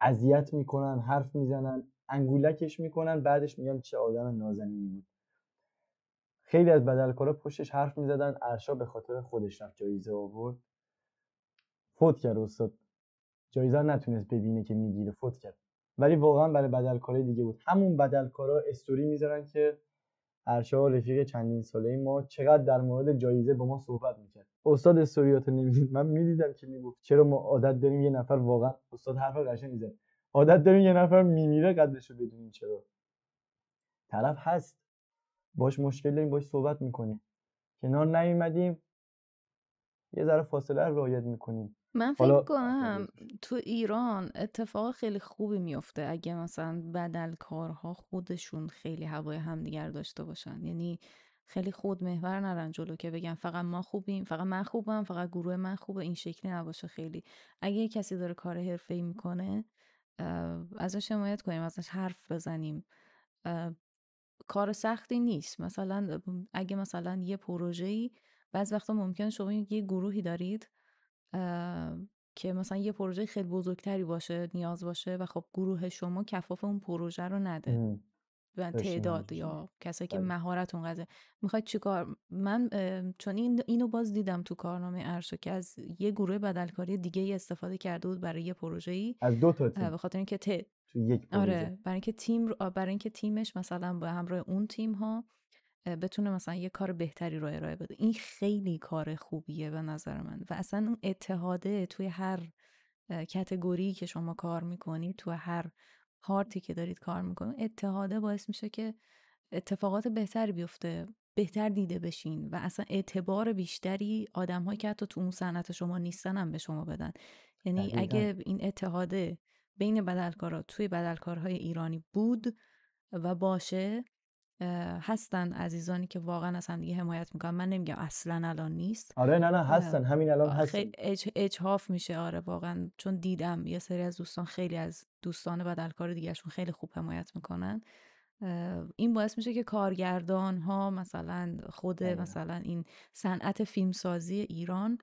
اذیت می‌کنن حرف می‌زنن انگولکش می‌کنن بعدش میگن چه آدم نازنینی بود. خیلی از بدلکارا پشتش حرف می‌زدن ارشا به خاطر خودش رفت جایزه آورد. فوت کرد استاد. جایزه نتونست ببینه که می‌گیره فوت کرد. ولی واقعا برای بدلکارای دیگه بود. همون بدلکارا استوری می‌ذارن که ارشا رفیق چندین ساله ما چقدر در مورد جایزه با ما صحبت می‌کرد. استاد استوریاتو نمی‌دید. من می‌دیدم که می‌گفت چرا ما عادت داریم یه نفر واقعا استاد حرف قشنگ زد عادت داریم یه نفر میمیره قدرشو بدونیم چرا. طرف هست. باش مشکل داریم باش صحبت می‌کنیم. کنار نیومدیم. یه ذره فاصله رو رعایت می‌کنیم. من حالا- فکر کنم تو ایران اتفاق خیلی خوبی میفته اگه مثلا بدلکارها خودشون خیلی هوای همدیگر داشته باشن. یعنی خیلی خود محور نرن جلو که بگن فقط ما خوبیم فقط من خوبم فقط گروه من خوبه. این شکلی نباشه خیلی. اگه کسی داره کار حرفه‌ای می‌کنه اه، ازش حمایت کنیم ازش حرف بزنیم. کار سختی نیست. مثلا اگه مثلا یه پروژه‌ای بعض وقتا ممکنه شما یه گروهی دارید که مثلا یه پروژه خیلی بزرگتری باشه نیاز باشه و خب گروه شما کفاف اون پروژه رو نده. و تعداد یا کسایی که بله. مهارت اون قضیه می‌خواید چیکار من چون این اینو باز دیدم تو کارنامه ارشد که از یه گروه بدلکاری دیگه ای استفاده کرده بود برای یه پروژه‌ای از دو تا تیم به خاطر اینکه ت- یک پروژه آره برای اینکه تیم رو- برای اینکه تیمش مثلا به همراه اون تیم ها بتونه مثلا یه کار بهتری رو ارائه بده. این خیلی کار خوبیه به نظر من و اصلا اون اتحاده توی هر کتگوری که شما کار می‌کنید تو هر پارتی که دارید کار می‌کنید اتحاده باعث میشه که اتفاقات بهتری بیفته بهتر دیده بشین و اصلا اعتبار بیشتری آدم هایی که حتی تو اون صنعت شما نیستن هم به شما بدن. یعنی دقیقا. اگه این اتحاده بین بدلکارا توی بدلکارهای ایرانی بود و باشه هستن عزیزانی که واقعا از همدیگه حمایت می‌کنن. من نمیگم اصلا الان نیست. آره نه نه هستن. همین الان هستن. اج... اجحاف میشه. آره واقعا. چون دیدم یه سری از دوستان خیلی از دوستان بدلکار دیگرشون خیلی خوب حمایت می‌کنن. این باعث میشه که کارگردان ها مثلا خود دقیقا مثلا این صنعت فیلمسازی ایران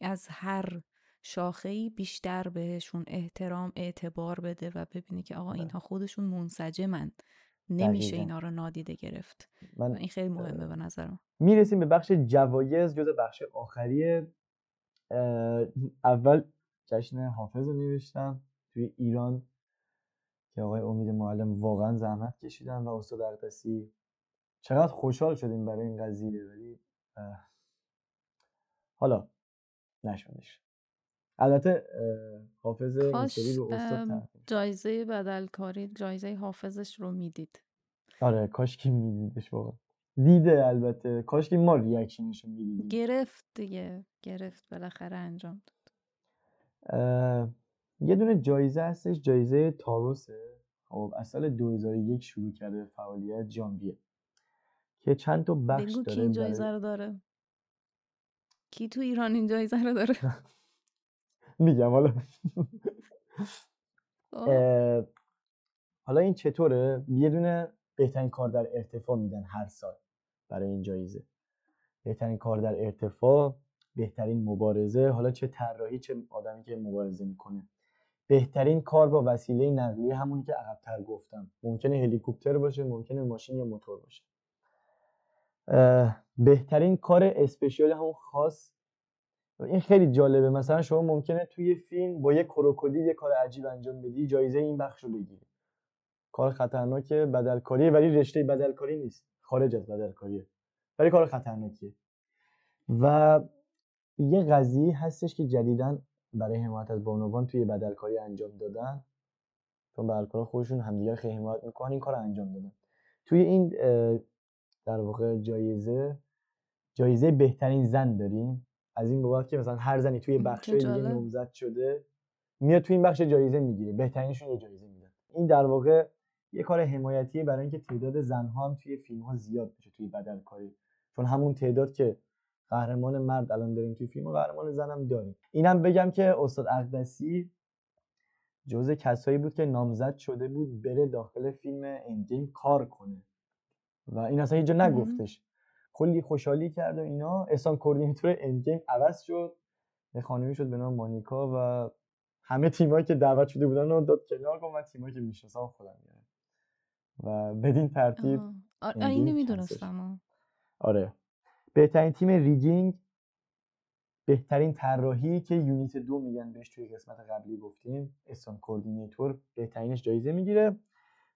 از هر شاخه‌ای بیشتر بهشون احترام اعتبار بده و ببینه که آقا آره. اینها خودشون منسجمن. نمیشه دقیقا. اینا رو نادیده گرفت. من این خیلی مهمه به نظرم. می‌رسیم به بخش جوایز جز بخش آخری. اول جشن حافظ رو نوشتم. توی ایران که آقای امید معلم واقعا زحمت کشیدن و استاد اقدسی. چقدر خوشحال شدیم برای این قضیه ولی حالا نشدش البته حافظ این سری کاش رو استاد. جایزه بدلکاری جایزه حافظش رو می‌دید. آره کاش که میدیدش واقعا. دیده البته. کاش که ما ریاکشنش رو می‌دیدیم. گرفت دیگه. گرفت بالاخره انجام داد. یه دونه جایزه هستش. جایزه تاروسه. خب از سال 2001 شروع کرده فعالیت ژانویه که چند تا بخش بگو کی داره این جایزه رو داره؟ کی تو ایران این جایزه رو داره؟ میگم حالا. خب. حالا این چطوره؟ یه دونه بهترین کار در ارتفاع میدن هر سال برای این جایزه. بهترین کار در ارتفاع بهترین مبارزه. حالا چه طراحی چه آدمی که مبارزه می‌کنه. بهترین کار با وسیله نقلیه همونی که عقبتر گفتم. ممکنه هلیکوپتر باشه ممکنه ماشین یا موتور باشه. بهترین کار اسپشیال همون خاص این خیلی جالبه. مثلا شما ممکنه توی فیلم با یه کروکودیل یه کار عجیب انجام بدی جایزه این بخش رو بگیری. کار خطرناک بدلکاریه ولی رشته بدلکاری نیست. خارج از بدلکاریه. ولی کار خطرناکیه. و یه قضیه هستش که جدیداً برای حمایت از بانوان توی بدلکاری انجام دادن. چون بدلکارا خودشون همدیگه رو خیلی حمایت می‌کنن این کار انجام دادن. توی این در واقع جایزه جایزه بهترین زن داریم. از این بابت که مثلا هر زنی توی بخشای دیگه نامزد شده میاد توی این بخش جایزه می‌گیره بهترینشون یه جایزه میدن. این در واقع یه کار حمایتیه برای اینکه تعداد زنها هم توی فیلم ها زیاد بشه توی بدلکاری چون همون تعداد که قهرمان مرد الان داریم توی فیلم و قهرمان زن هم داریم. اینم بگم که استاد اقدسی جزء کسایی بود که نامزد شده بود بره داخل فیلم اندگیم کار کنه. و این اصلا هیچ. نگفتش. کلی خوشحالی کرد و اینا. احسان کوردینیتور اندگیم عوض شد. یه خانمی شد به نام مانیکا و همه تیمایی که دعوت شده بودن رو داد کنار. گفت من تیمایی که می‌شناسم خودم میارم و بدین ترتیب آها آ- آ، Endgame اینو می‌دونستم. آره. بهترین تیم rigging بهترین طراحی که unit دو میگن بهش توی قسمت قبلی گفتیم stunt coordinator بهترینش جایزه می‌گیره.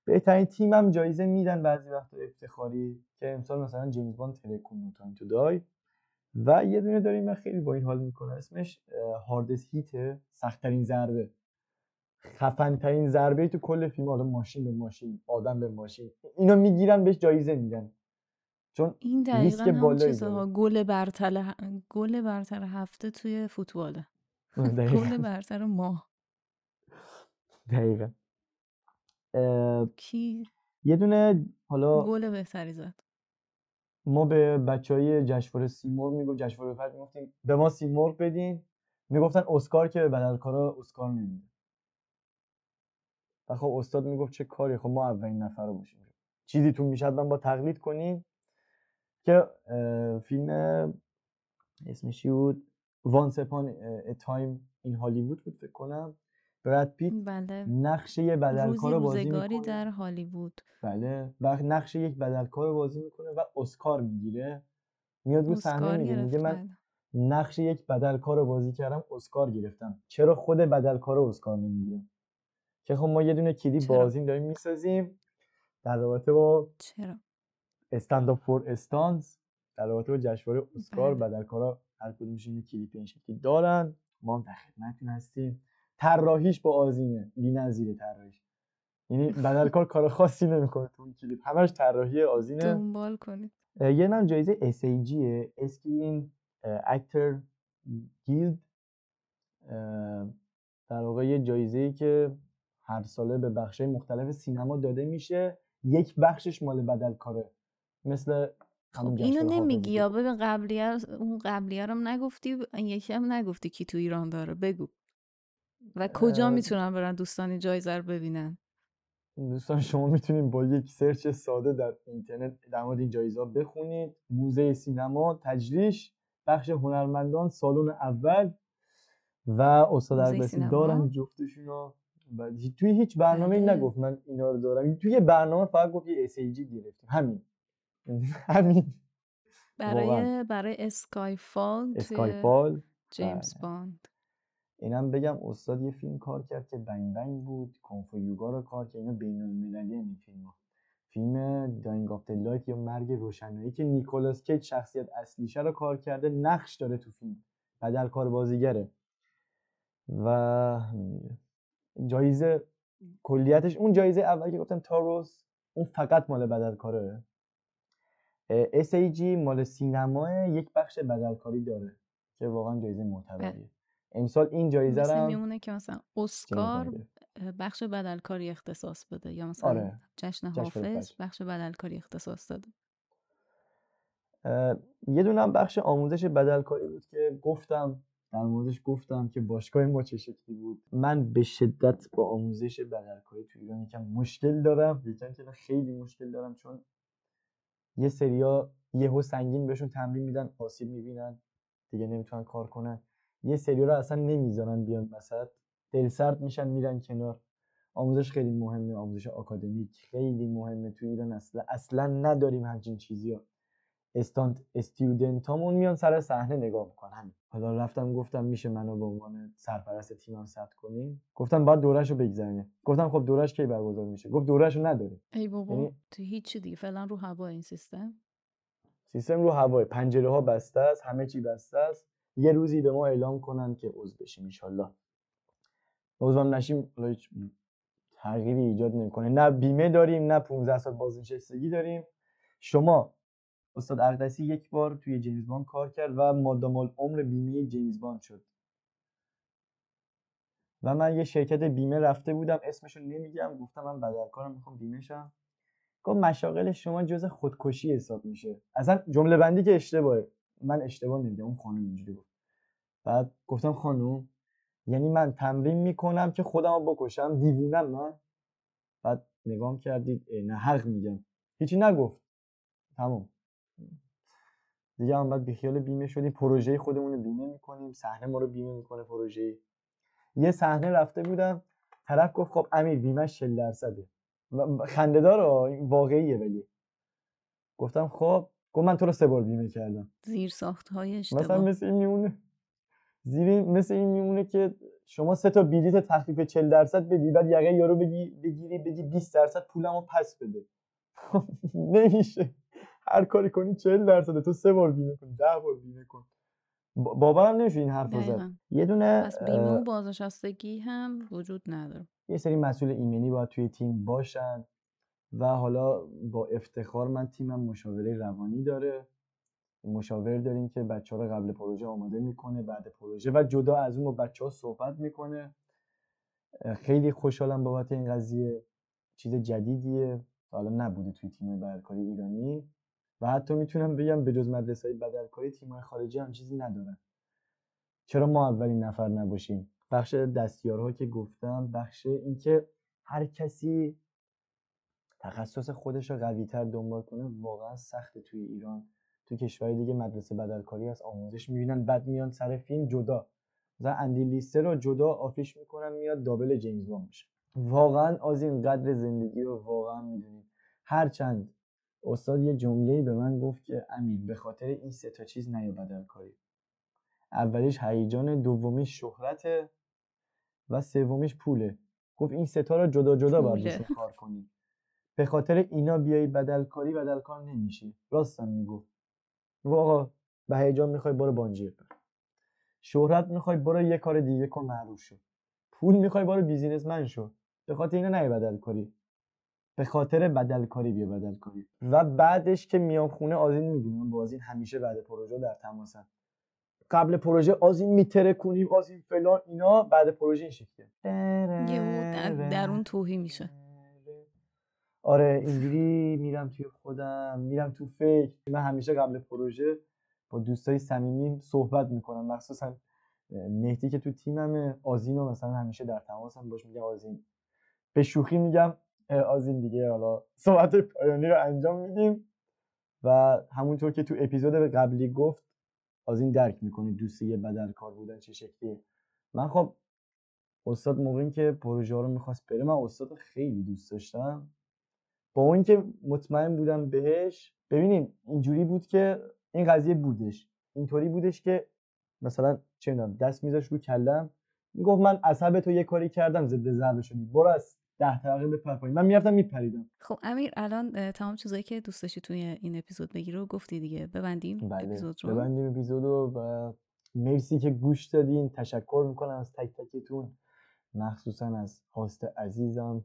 بهترین تیم هم جایزه میدن بعضی وقتا افتخاری که امسال مثلا جیمز باند ترکون No Time to Die. و یه دونه داریم من خیلی با این حال می‌کنه. اسمش hardest hit سختترین ضربه. خفن ترین ضربه تو کل فیلم. حالا ماشین به ماشین آدم به ماشین. اینو می‌گیرن بهش جایزه میدن. چون این دقیقا همون داره. گل برتر گل برتر هفته توی فوتباله. گل برتر ماه. دقیقا. اه، کی؟ یه دونه حالا گل بهتری زد. ما به بچه های جشنواره سیمرغ می‌گفت جشنواره فرد می‌گفتیم به ما سیمرغ بدین. می‌گفتن اسکار که به بدلکارا اسکار نمیده. و خب استاد می‌گفت چه کاری؟ خب ما اولین نفر رو باشیم. چیزی تو می‌شد من با تقلید کنیم که فیلم اسمش چی بود؟ Once Upon a Time in Hollywood بود فکر کنم. براد پیت بله. نقش یه بدلکار رو بازی می‌کنه. در هالیوود. بله. و نقش یک بدلکار رو بازی می‌کنه و اسکار می‌گیره. میاد رو صحنه میگه میگه من بله. نقش یک بدلکار رو بازی کردم اسکار گرفتم. چرا خود بدلکار رو اسکار نمی‌گیره؟ که خب ما یه دونه کلیپ چرا؟ بازی داریم می‌سازیم. در رابطه با چرا؟ استند فور استانز در رابطه با جشنواره اسکار بله. بدلکارا هر کدومشون یه کلیپ این شکلی دارن. ما هم در خدمتتون هستیم. طراحیش با آزینه بی‌نظیره طراحیش. یعنی بدلکار کار خاصی نمی‌کنه. تو این کلیپ. همش طراحی آزینه دنبال کنید. یه نام جایزه SAG Screen Actor Guild در واقع یه جایزه ای که هر ساله به بخش مختلف سینما داده میشه. یک بخشش مال بدلکاره مثل همون خب اینو نمیگی. یا ببین قبلیه اون قبلیه رو نگفتی یکی هم نگفتی کی تو ایران داره. بگو. و کجا می‌تونن برن دوستان این جایزه رو ببینن؟ دوستان شما می‌تونید با یک سرچ ساده در اینترنت در مورد این جایزه بخونید. موزه سینما تجریش بخش هنرمندان سالن اول و استاد سینما؟ دارن جفتشونو. و هی- توی هیچ برنامه بله. نگفت من اینا رو دارم. توی یه برنامه فقط گفت یه SAG گرفتیم. همین. همین. برای برای Skyfall جیمز بله. باند. اینم بگم استاد یه فیلم کار کرد که Bang Bang بود Kung Fu Yoga رو کار کرد اینا بین المللی این فیلم ها. فیلم Dying of Light یا مرگ روشنایی که نیکولاس کیج شخصیت اصلیشه رو کار کرده نقش داره تو فیلم. بدل کار بازیگره. و. جایزه کلیتش اون جایزه اول که گفتم Taurus اون فقط مال بدلکاره SAG مال سینما یک بخش بدلکاری داره که واقعا جایزه معتبریه. امسال این جایزه رو هم میمونه که مثلا اسکار بخش بدلکاری اختصاص بده یا مثلا آره. جشن حافظ بخش بدلکاری اختصاص داده. یه دونه هم بخش آموزش بدلکاری بود که گفتم در موردش گفتم که باشگاه ما چه شکلی بود. من به شدت با آموزش بدلکاری تو ایران یکم مشکل دارم. یکم که خیلی مشکل دارم چون یه سریا یهو سنگین بهشون تمرین میدن آسیب می‌بینن دیگه نمی‌تونن کار کنن. یه سریا رو اصلا نمی‌ذارن بیان وسط. دلسرد میشن میرن کنار. آموزش خیلی مهمه آموزش آکادمیک خیلی مهمه تو ایران. اصلا اصلا نداریم همچین چیزی ها استانت استودنت هامون میان سر صحنه نگاه می‌کنن. حالا رفتم گفتم میشه منو به عنوان سرپرست تیمم ثبت کنیم. گفتم باید دورش رو بگذرونیم. گفتم خب دورش کی برگزار میشه؟ گفت دورش رو نداریم. ای بابا یعنی تو هیچی دیگه. فعلا رو هوا این سیستم. سیستم رو هوای. پنجره ها بسته است همه چی بسته است. یه روزی به ما اعلام کنن که عضو بشیم ان عضوم نشیم هیچ تغییری ایجاد نمی‌کنه. نه بیمه داریم نه 15 سال بازنشستگی داریم. شما استاد اقدسی یک بار توی جیمز باند کار کرد و مادام العمر بیمه جیمز باند شد. و من یه شرکت بیمه رفته بودم اسمشو نمیگم گفتم من بدلکارم می‌خوام بیمه شم گفت مشاغل شما جز خودکشی حساب میشه. اصلا جمله بندی که اشتباهه. من اشتباه نمیگم اون خانم اینجوری گفت. بعد گفتم خانم یعنی من تمرین می‌کنم که خودم رو بکشم دیوونم من؟ بعد نگام کردید نه حق میگم. هیچی نگفت. تمام. دیگه هم بعد بیخیال بیمه شدیم. پروژه خودمون رو بیمه می‌کنیم. صحنه ما رو بیمه می‌کنه پروژه یه صحنه رفته بودم. طرف گفت خب امیر بیمهش 40 درصده. خنده داره واقعیه ولی. گفتم خب گفت من تو رو سه بار بیمه کردم. زیر ساخت های مثلا اشتباه. مثل این میمونه. زیر این- مثل این میمونه که شما سه تا بلیت تخفیف 40 درصد بدی بعد یقه یارو بگی بگیری بگی 20 درصد پولمو پس بده. نمیشه. هر کاری کنی 40 درصد تو سه بار بیمه کن 10 بار بیمه کن. با- باورم نمیشه این حرف رو زد یه دونه پس بیمه و بازنشستگی هم وجود نداره. یه سری مسئول ایمنی باید توی تیم باشن و حالا با افتخار من تیمم مشاوره روانی داره. مشاور داریم که بچه ها رو قبل پروژه آماده می‌کنه بعد پروژه. و جدا از اون با بچه ها صحبت می‌کنه. خیلی خوشحالم بابت این قضیه. چیز جدیدیه. حالا نبوده توی تیم بدلکاری ایرانی. و حتی می‌تونم بگم به جز مدرسه های بدلکاری تیم خارجی هم چیزی ندارن. چرا ما اولین نفر نباشیم؟ بخش دستیارها که گفتم بخش اینکه هر کسی تخصص خودش رو قوی تر دنبال کنه واقعا سخته توی ایران. تو کشور دیگه مدرسه بدلکاری از آموزش می‌بینن بعد میان سر فیلم جدا. مثلا اندی لیستر رو جدا آفیش می‌کنن میاد دابل جیمز بوند میشه. واقعا از این قدر زندگی رو واقعا می‌دونید هرچند استاد یه جمله به من گفت که امیر به خاطر این سه تا چیز نیا بدل کاری اولیش هیجان دومیش شهرت و سومیش پوله. گفت این ستا رو جدا جدا باید کار کنی. به خاطر اینا بیای بدل کاری بدل کار نمیشی. راستم می‌گفت. می‌گفت آقا به هیجان می‌خوای برو بانجی بپر. شهرت می‌خوای برو یه کار دیگه کن معروف شو. پول می‌خوای برو بیزینسمن شو. به خاطر اینا نه بدل کاری. به خاطر بدل کاری بیا بدل کاری. و بعدش که میام خونه آزین می‌بینم با آزین همیشه بعد پروژه در تماسم قبل پروژه آزین میتره کنیم آزین فلان اینا بعد پروژه این شکلیه. یهو در- درون توهی میشه. آره اینجوری میرم توی خودم میرم تو فکر. من همیشه قبل پروژه با دوستای صمیمیم صحبت می‌کنم. مخصوصا مهدی که تو تیممه آزین رو مثلا همیشه در تماسم باش میگم آزین. به شوخی میگم آزین دیگه حالا صحبت پایانی رو انجام میدیم. و همونطور که تو اپیزود قبلی گفت آزین درک می‌کنه دوست یه بدل کار بودن چه شکلیه. من خب استاد موقعی که پروژه ها رو می‌خواست بره من استاد خیلی دوست داشتم. با اون که مطمئن بودم بهش ببینیم اینجوری بود که این قضیه بودش. اینطوری بودش که مثلا چه می‌دونم دست میذاش رو کلم می‌گفت من عصب تو یه کاری کردم ضد ضربه شدی. برو از ده طبقه بپر پایین. من می‌رفتم میپریدم. خب امیر الان تمام چیزایی که دوست داشتی توی این اپیزود بگی رو گفتی دیگه. ببندیم بله. اپیزود رو. ببندیم اپیزود رو و مرسی که گوش دادین. تشکر می‌کنم از تک تکتون. مخصوصا از هاست عزیزم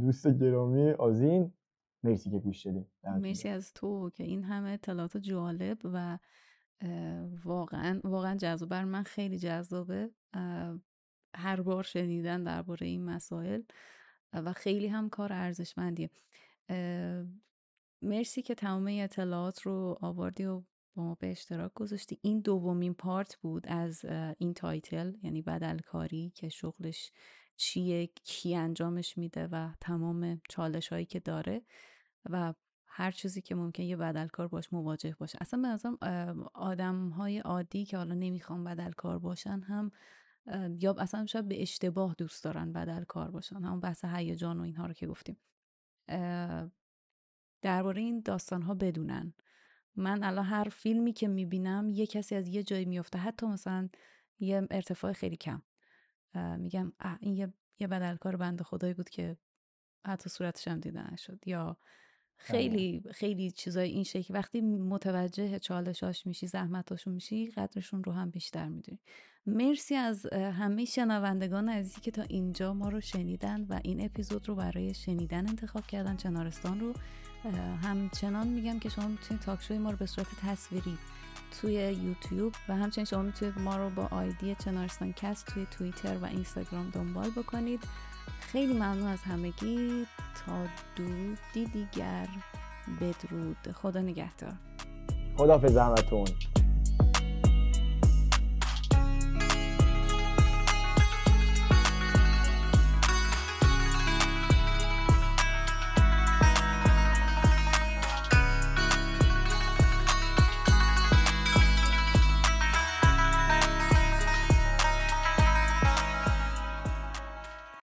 دوست گرامی آزین. مرسی که گوش گرم. مرسی از تو که این همه اطلاعات جالب و واقعا واقعا جذاب. بر من خیلی جذابه. هر بار شنیدن درباره این مسائل و خیلی هم کار ارزشمندیه. مرسی که تمام اطلاعات رو آوردی و با ما به اشتراک گذاشتی. این دومین پارت بود از این تایتل یعنی بدلکاری که شغلش چیه کی انجامش میده و تمام چالش هایی که داره. و هر چیزی که ممکن یه بدلکار باش مواجه باشه. اصلا به نظرم آدم های عادی که حالا نمی‌خوان بدلکار باشن هم یا اصلا شاید به اشتباه دوست دارن بدلکار باشن. همون بحث هیجان و اینها رو که گفتیم. درباره این داستان ها بدونن. من الان هر فیلمی که می‌بینم یه کسی از یه جایی میفته حتی مثلا یه ارتفاع خیلی کم. میگم این یه, یه بدلکار بند خدایی بود که حتی صورتش هم دیده نشد. یا خیلی خیلی چیزای این شکل. وقتی متوجه چالشاش میشی زحمتاشون میشی قدرشون رو هم بیشتر می‌دونی. مرسی از همه شنوندگان عزیزی که تا اینجا ما رو شنیدن و این اپیزود رو برای شنیدن انتخاب کردن. چنارستان رو همچنان میگم که شما می‌تونید تاکشوی ما رو به صورت تصویری توی یوتیوب و همچنین شما می‌تونید ما رو با آیدی چنارستان کست توی توییتر و اینستاگرام دنبال بکنید. خیلی ممنون از همگی. تا درودی دیگر بدرود. خدا نگهدار. خدافظ زحمتون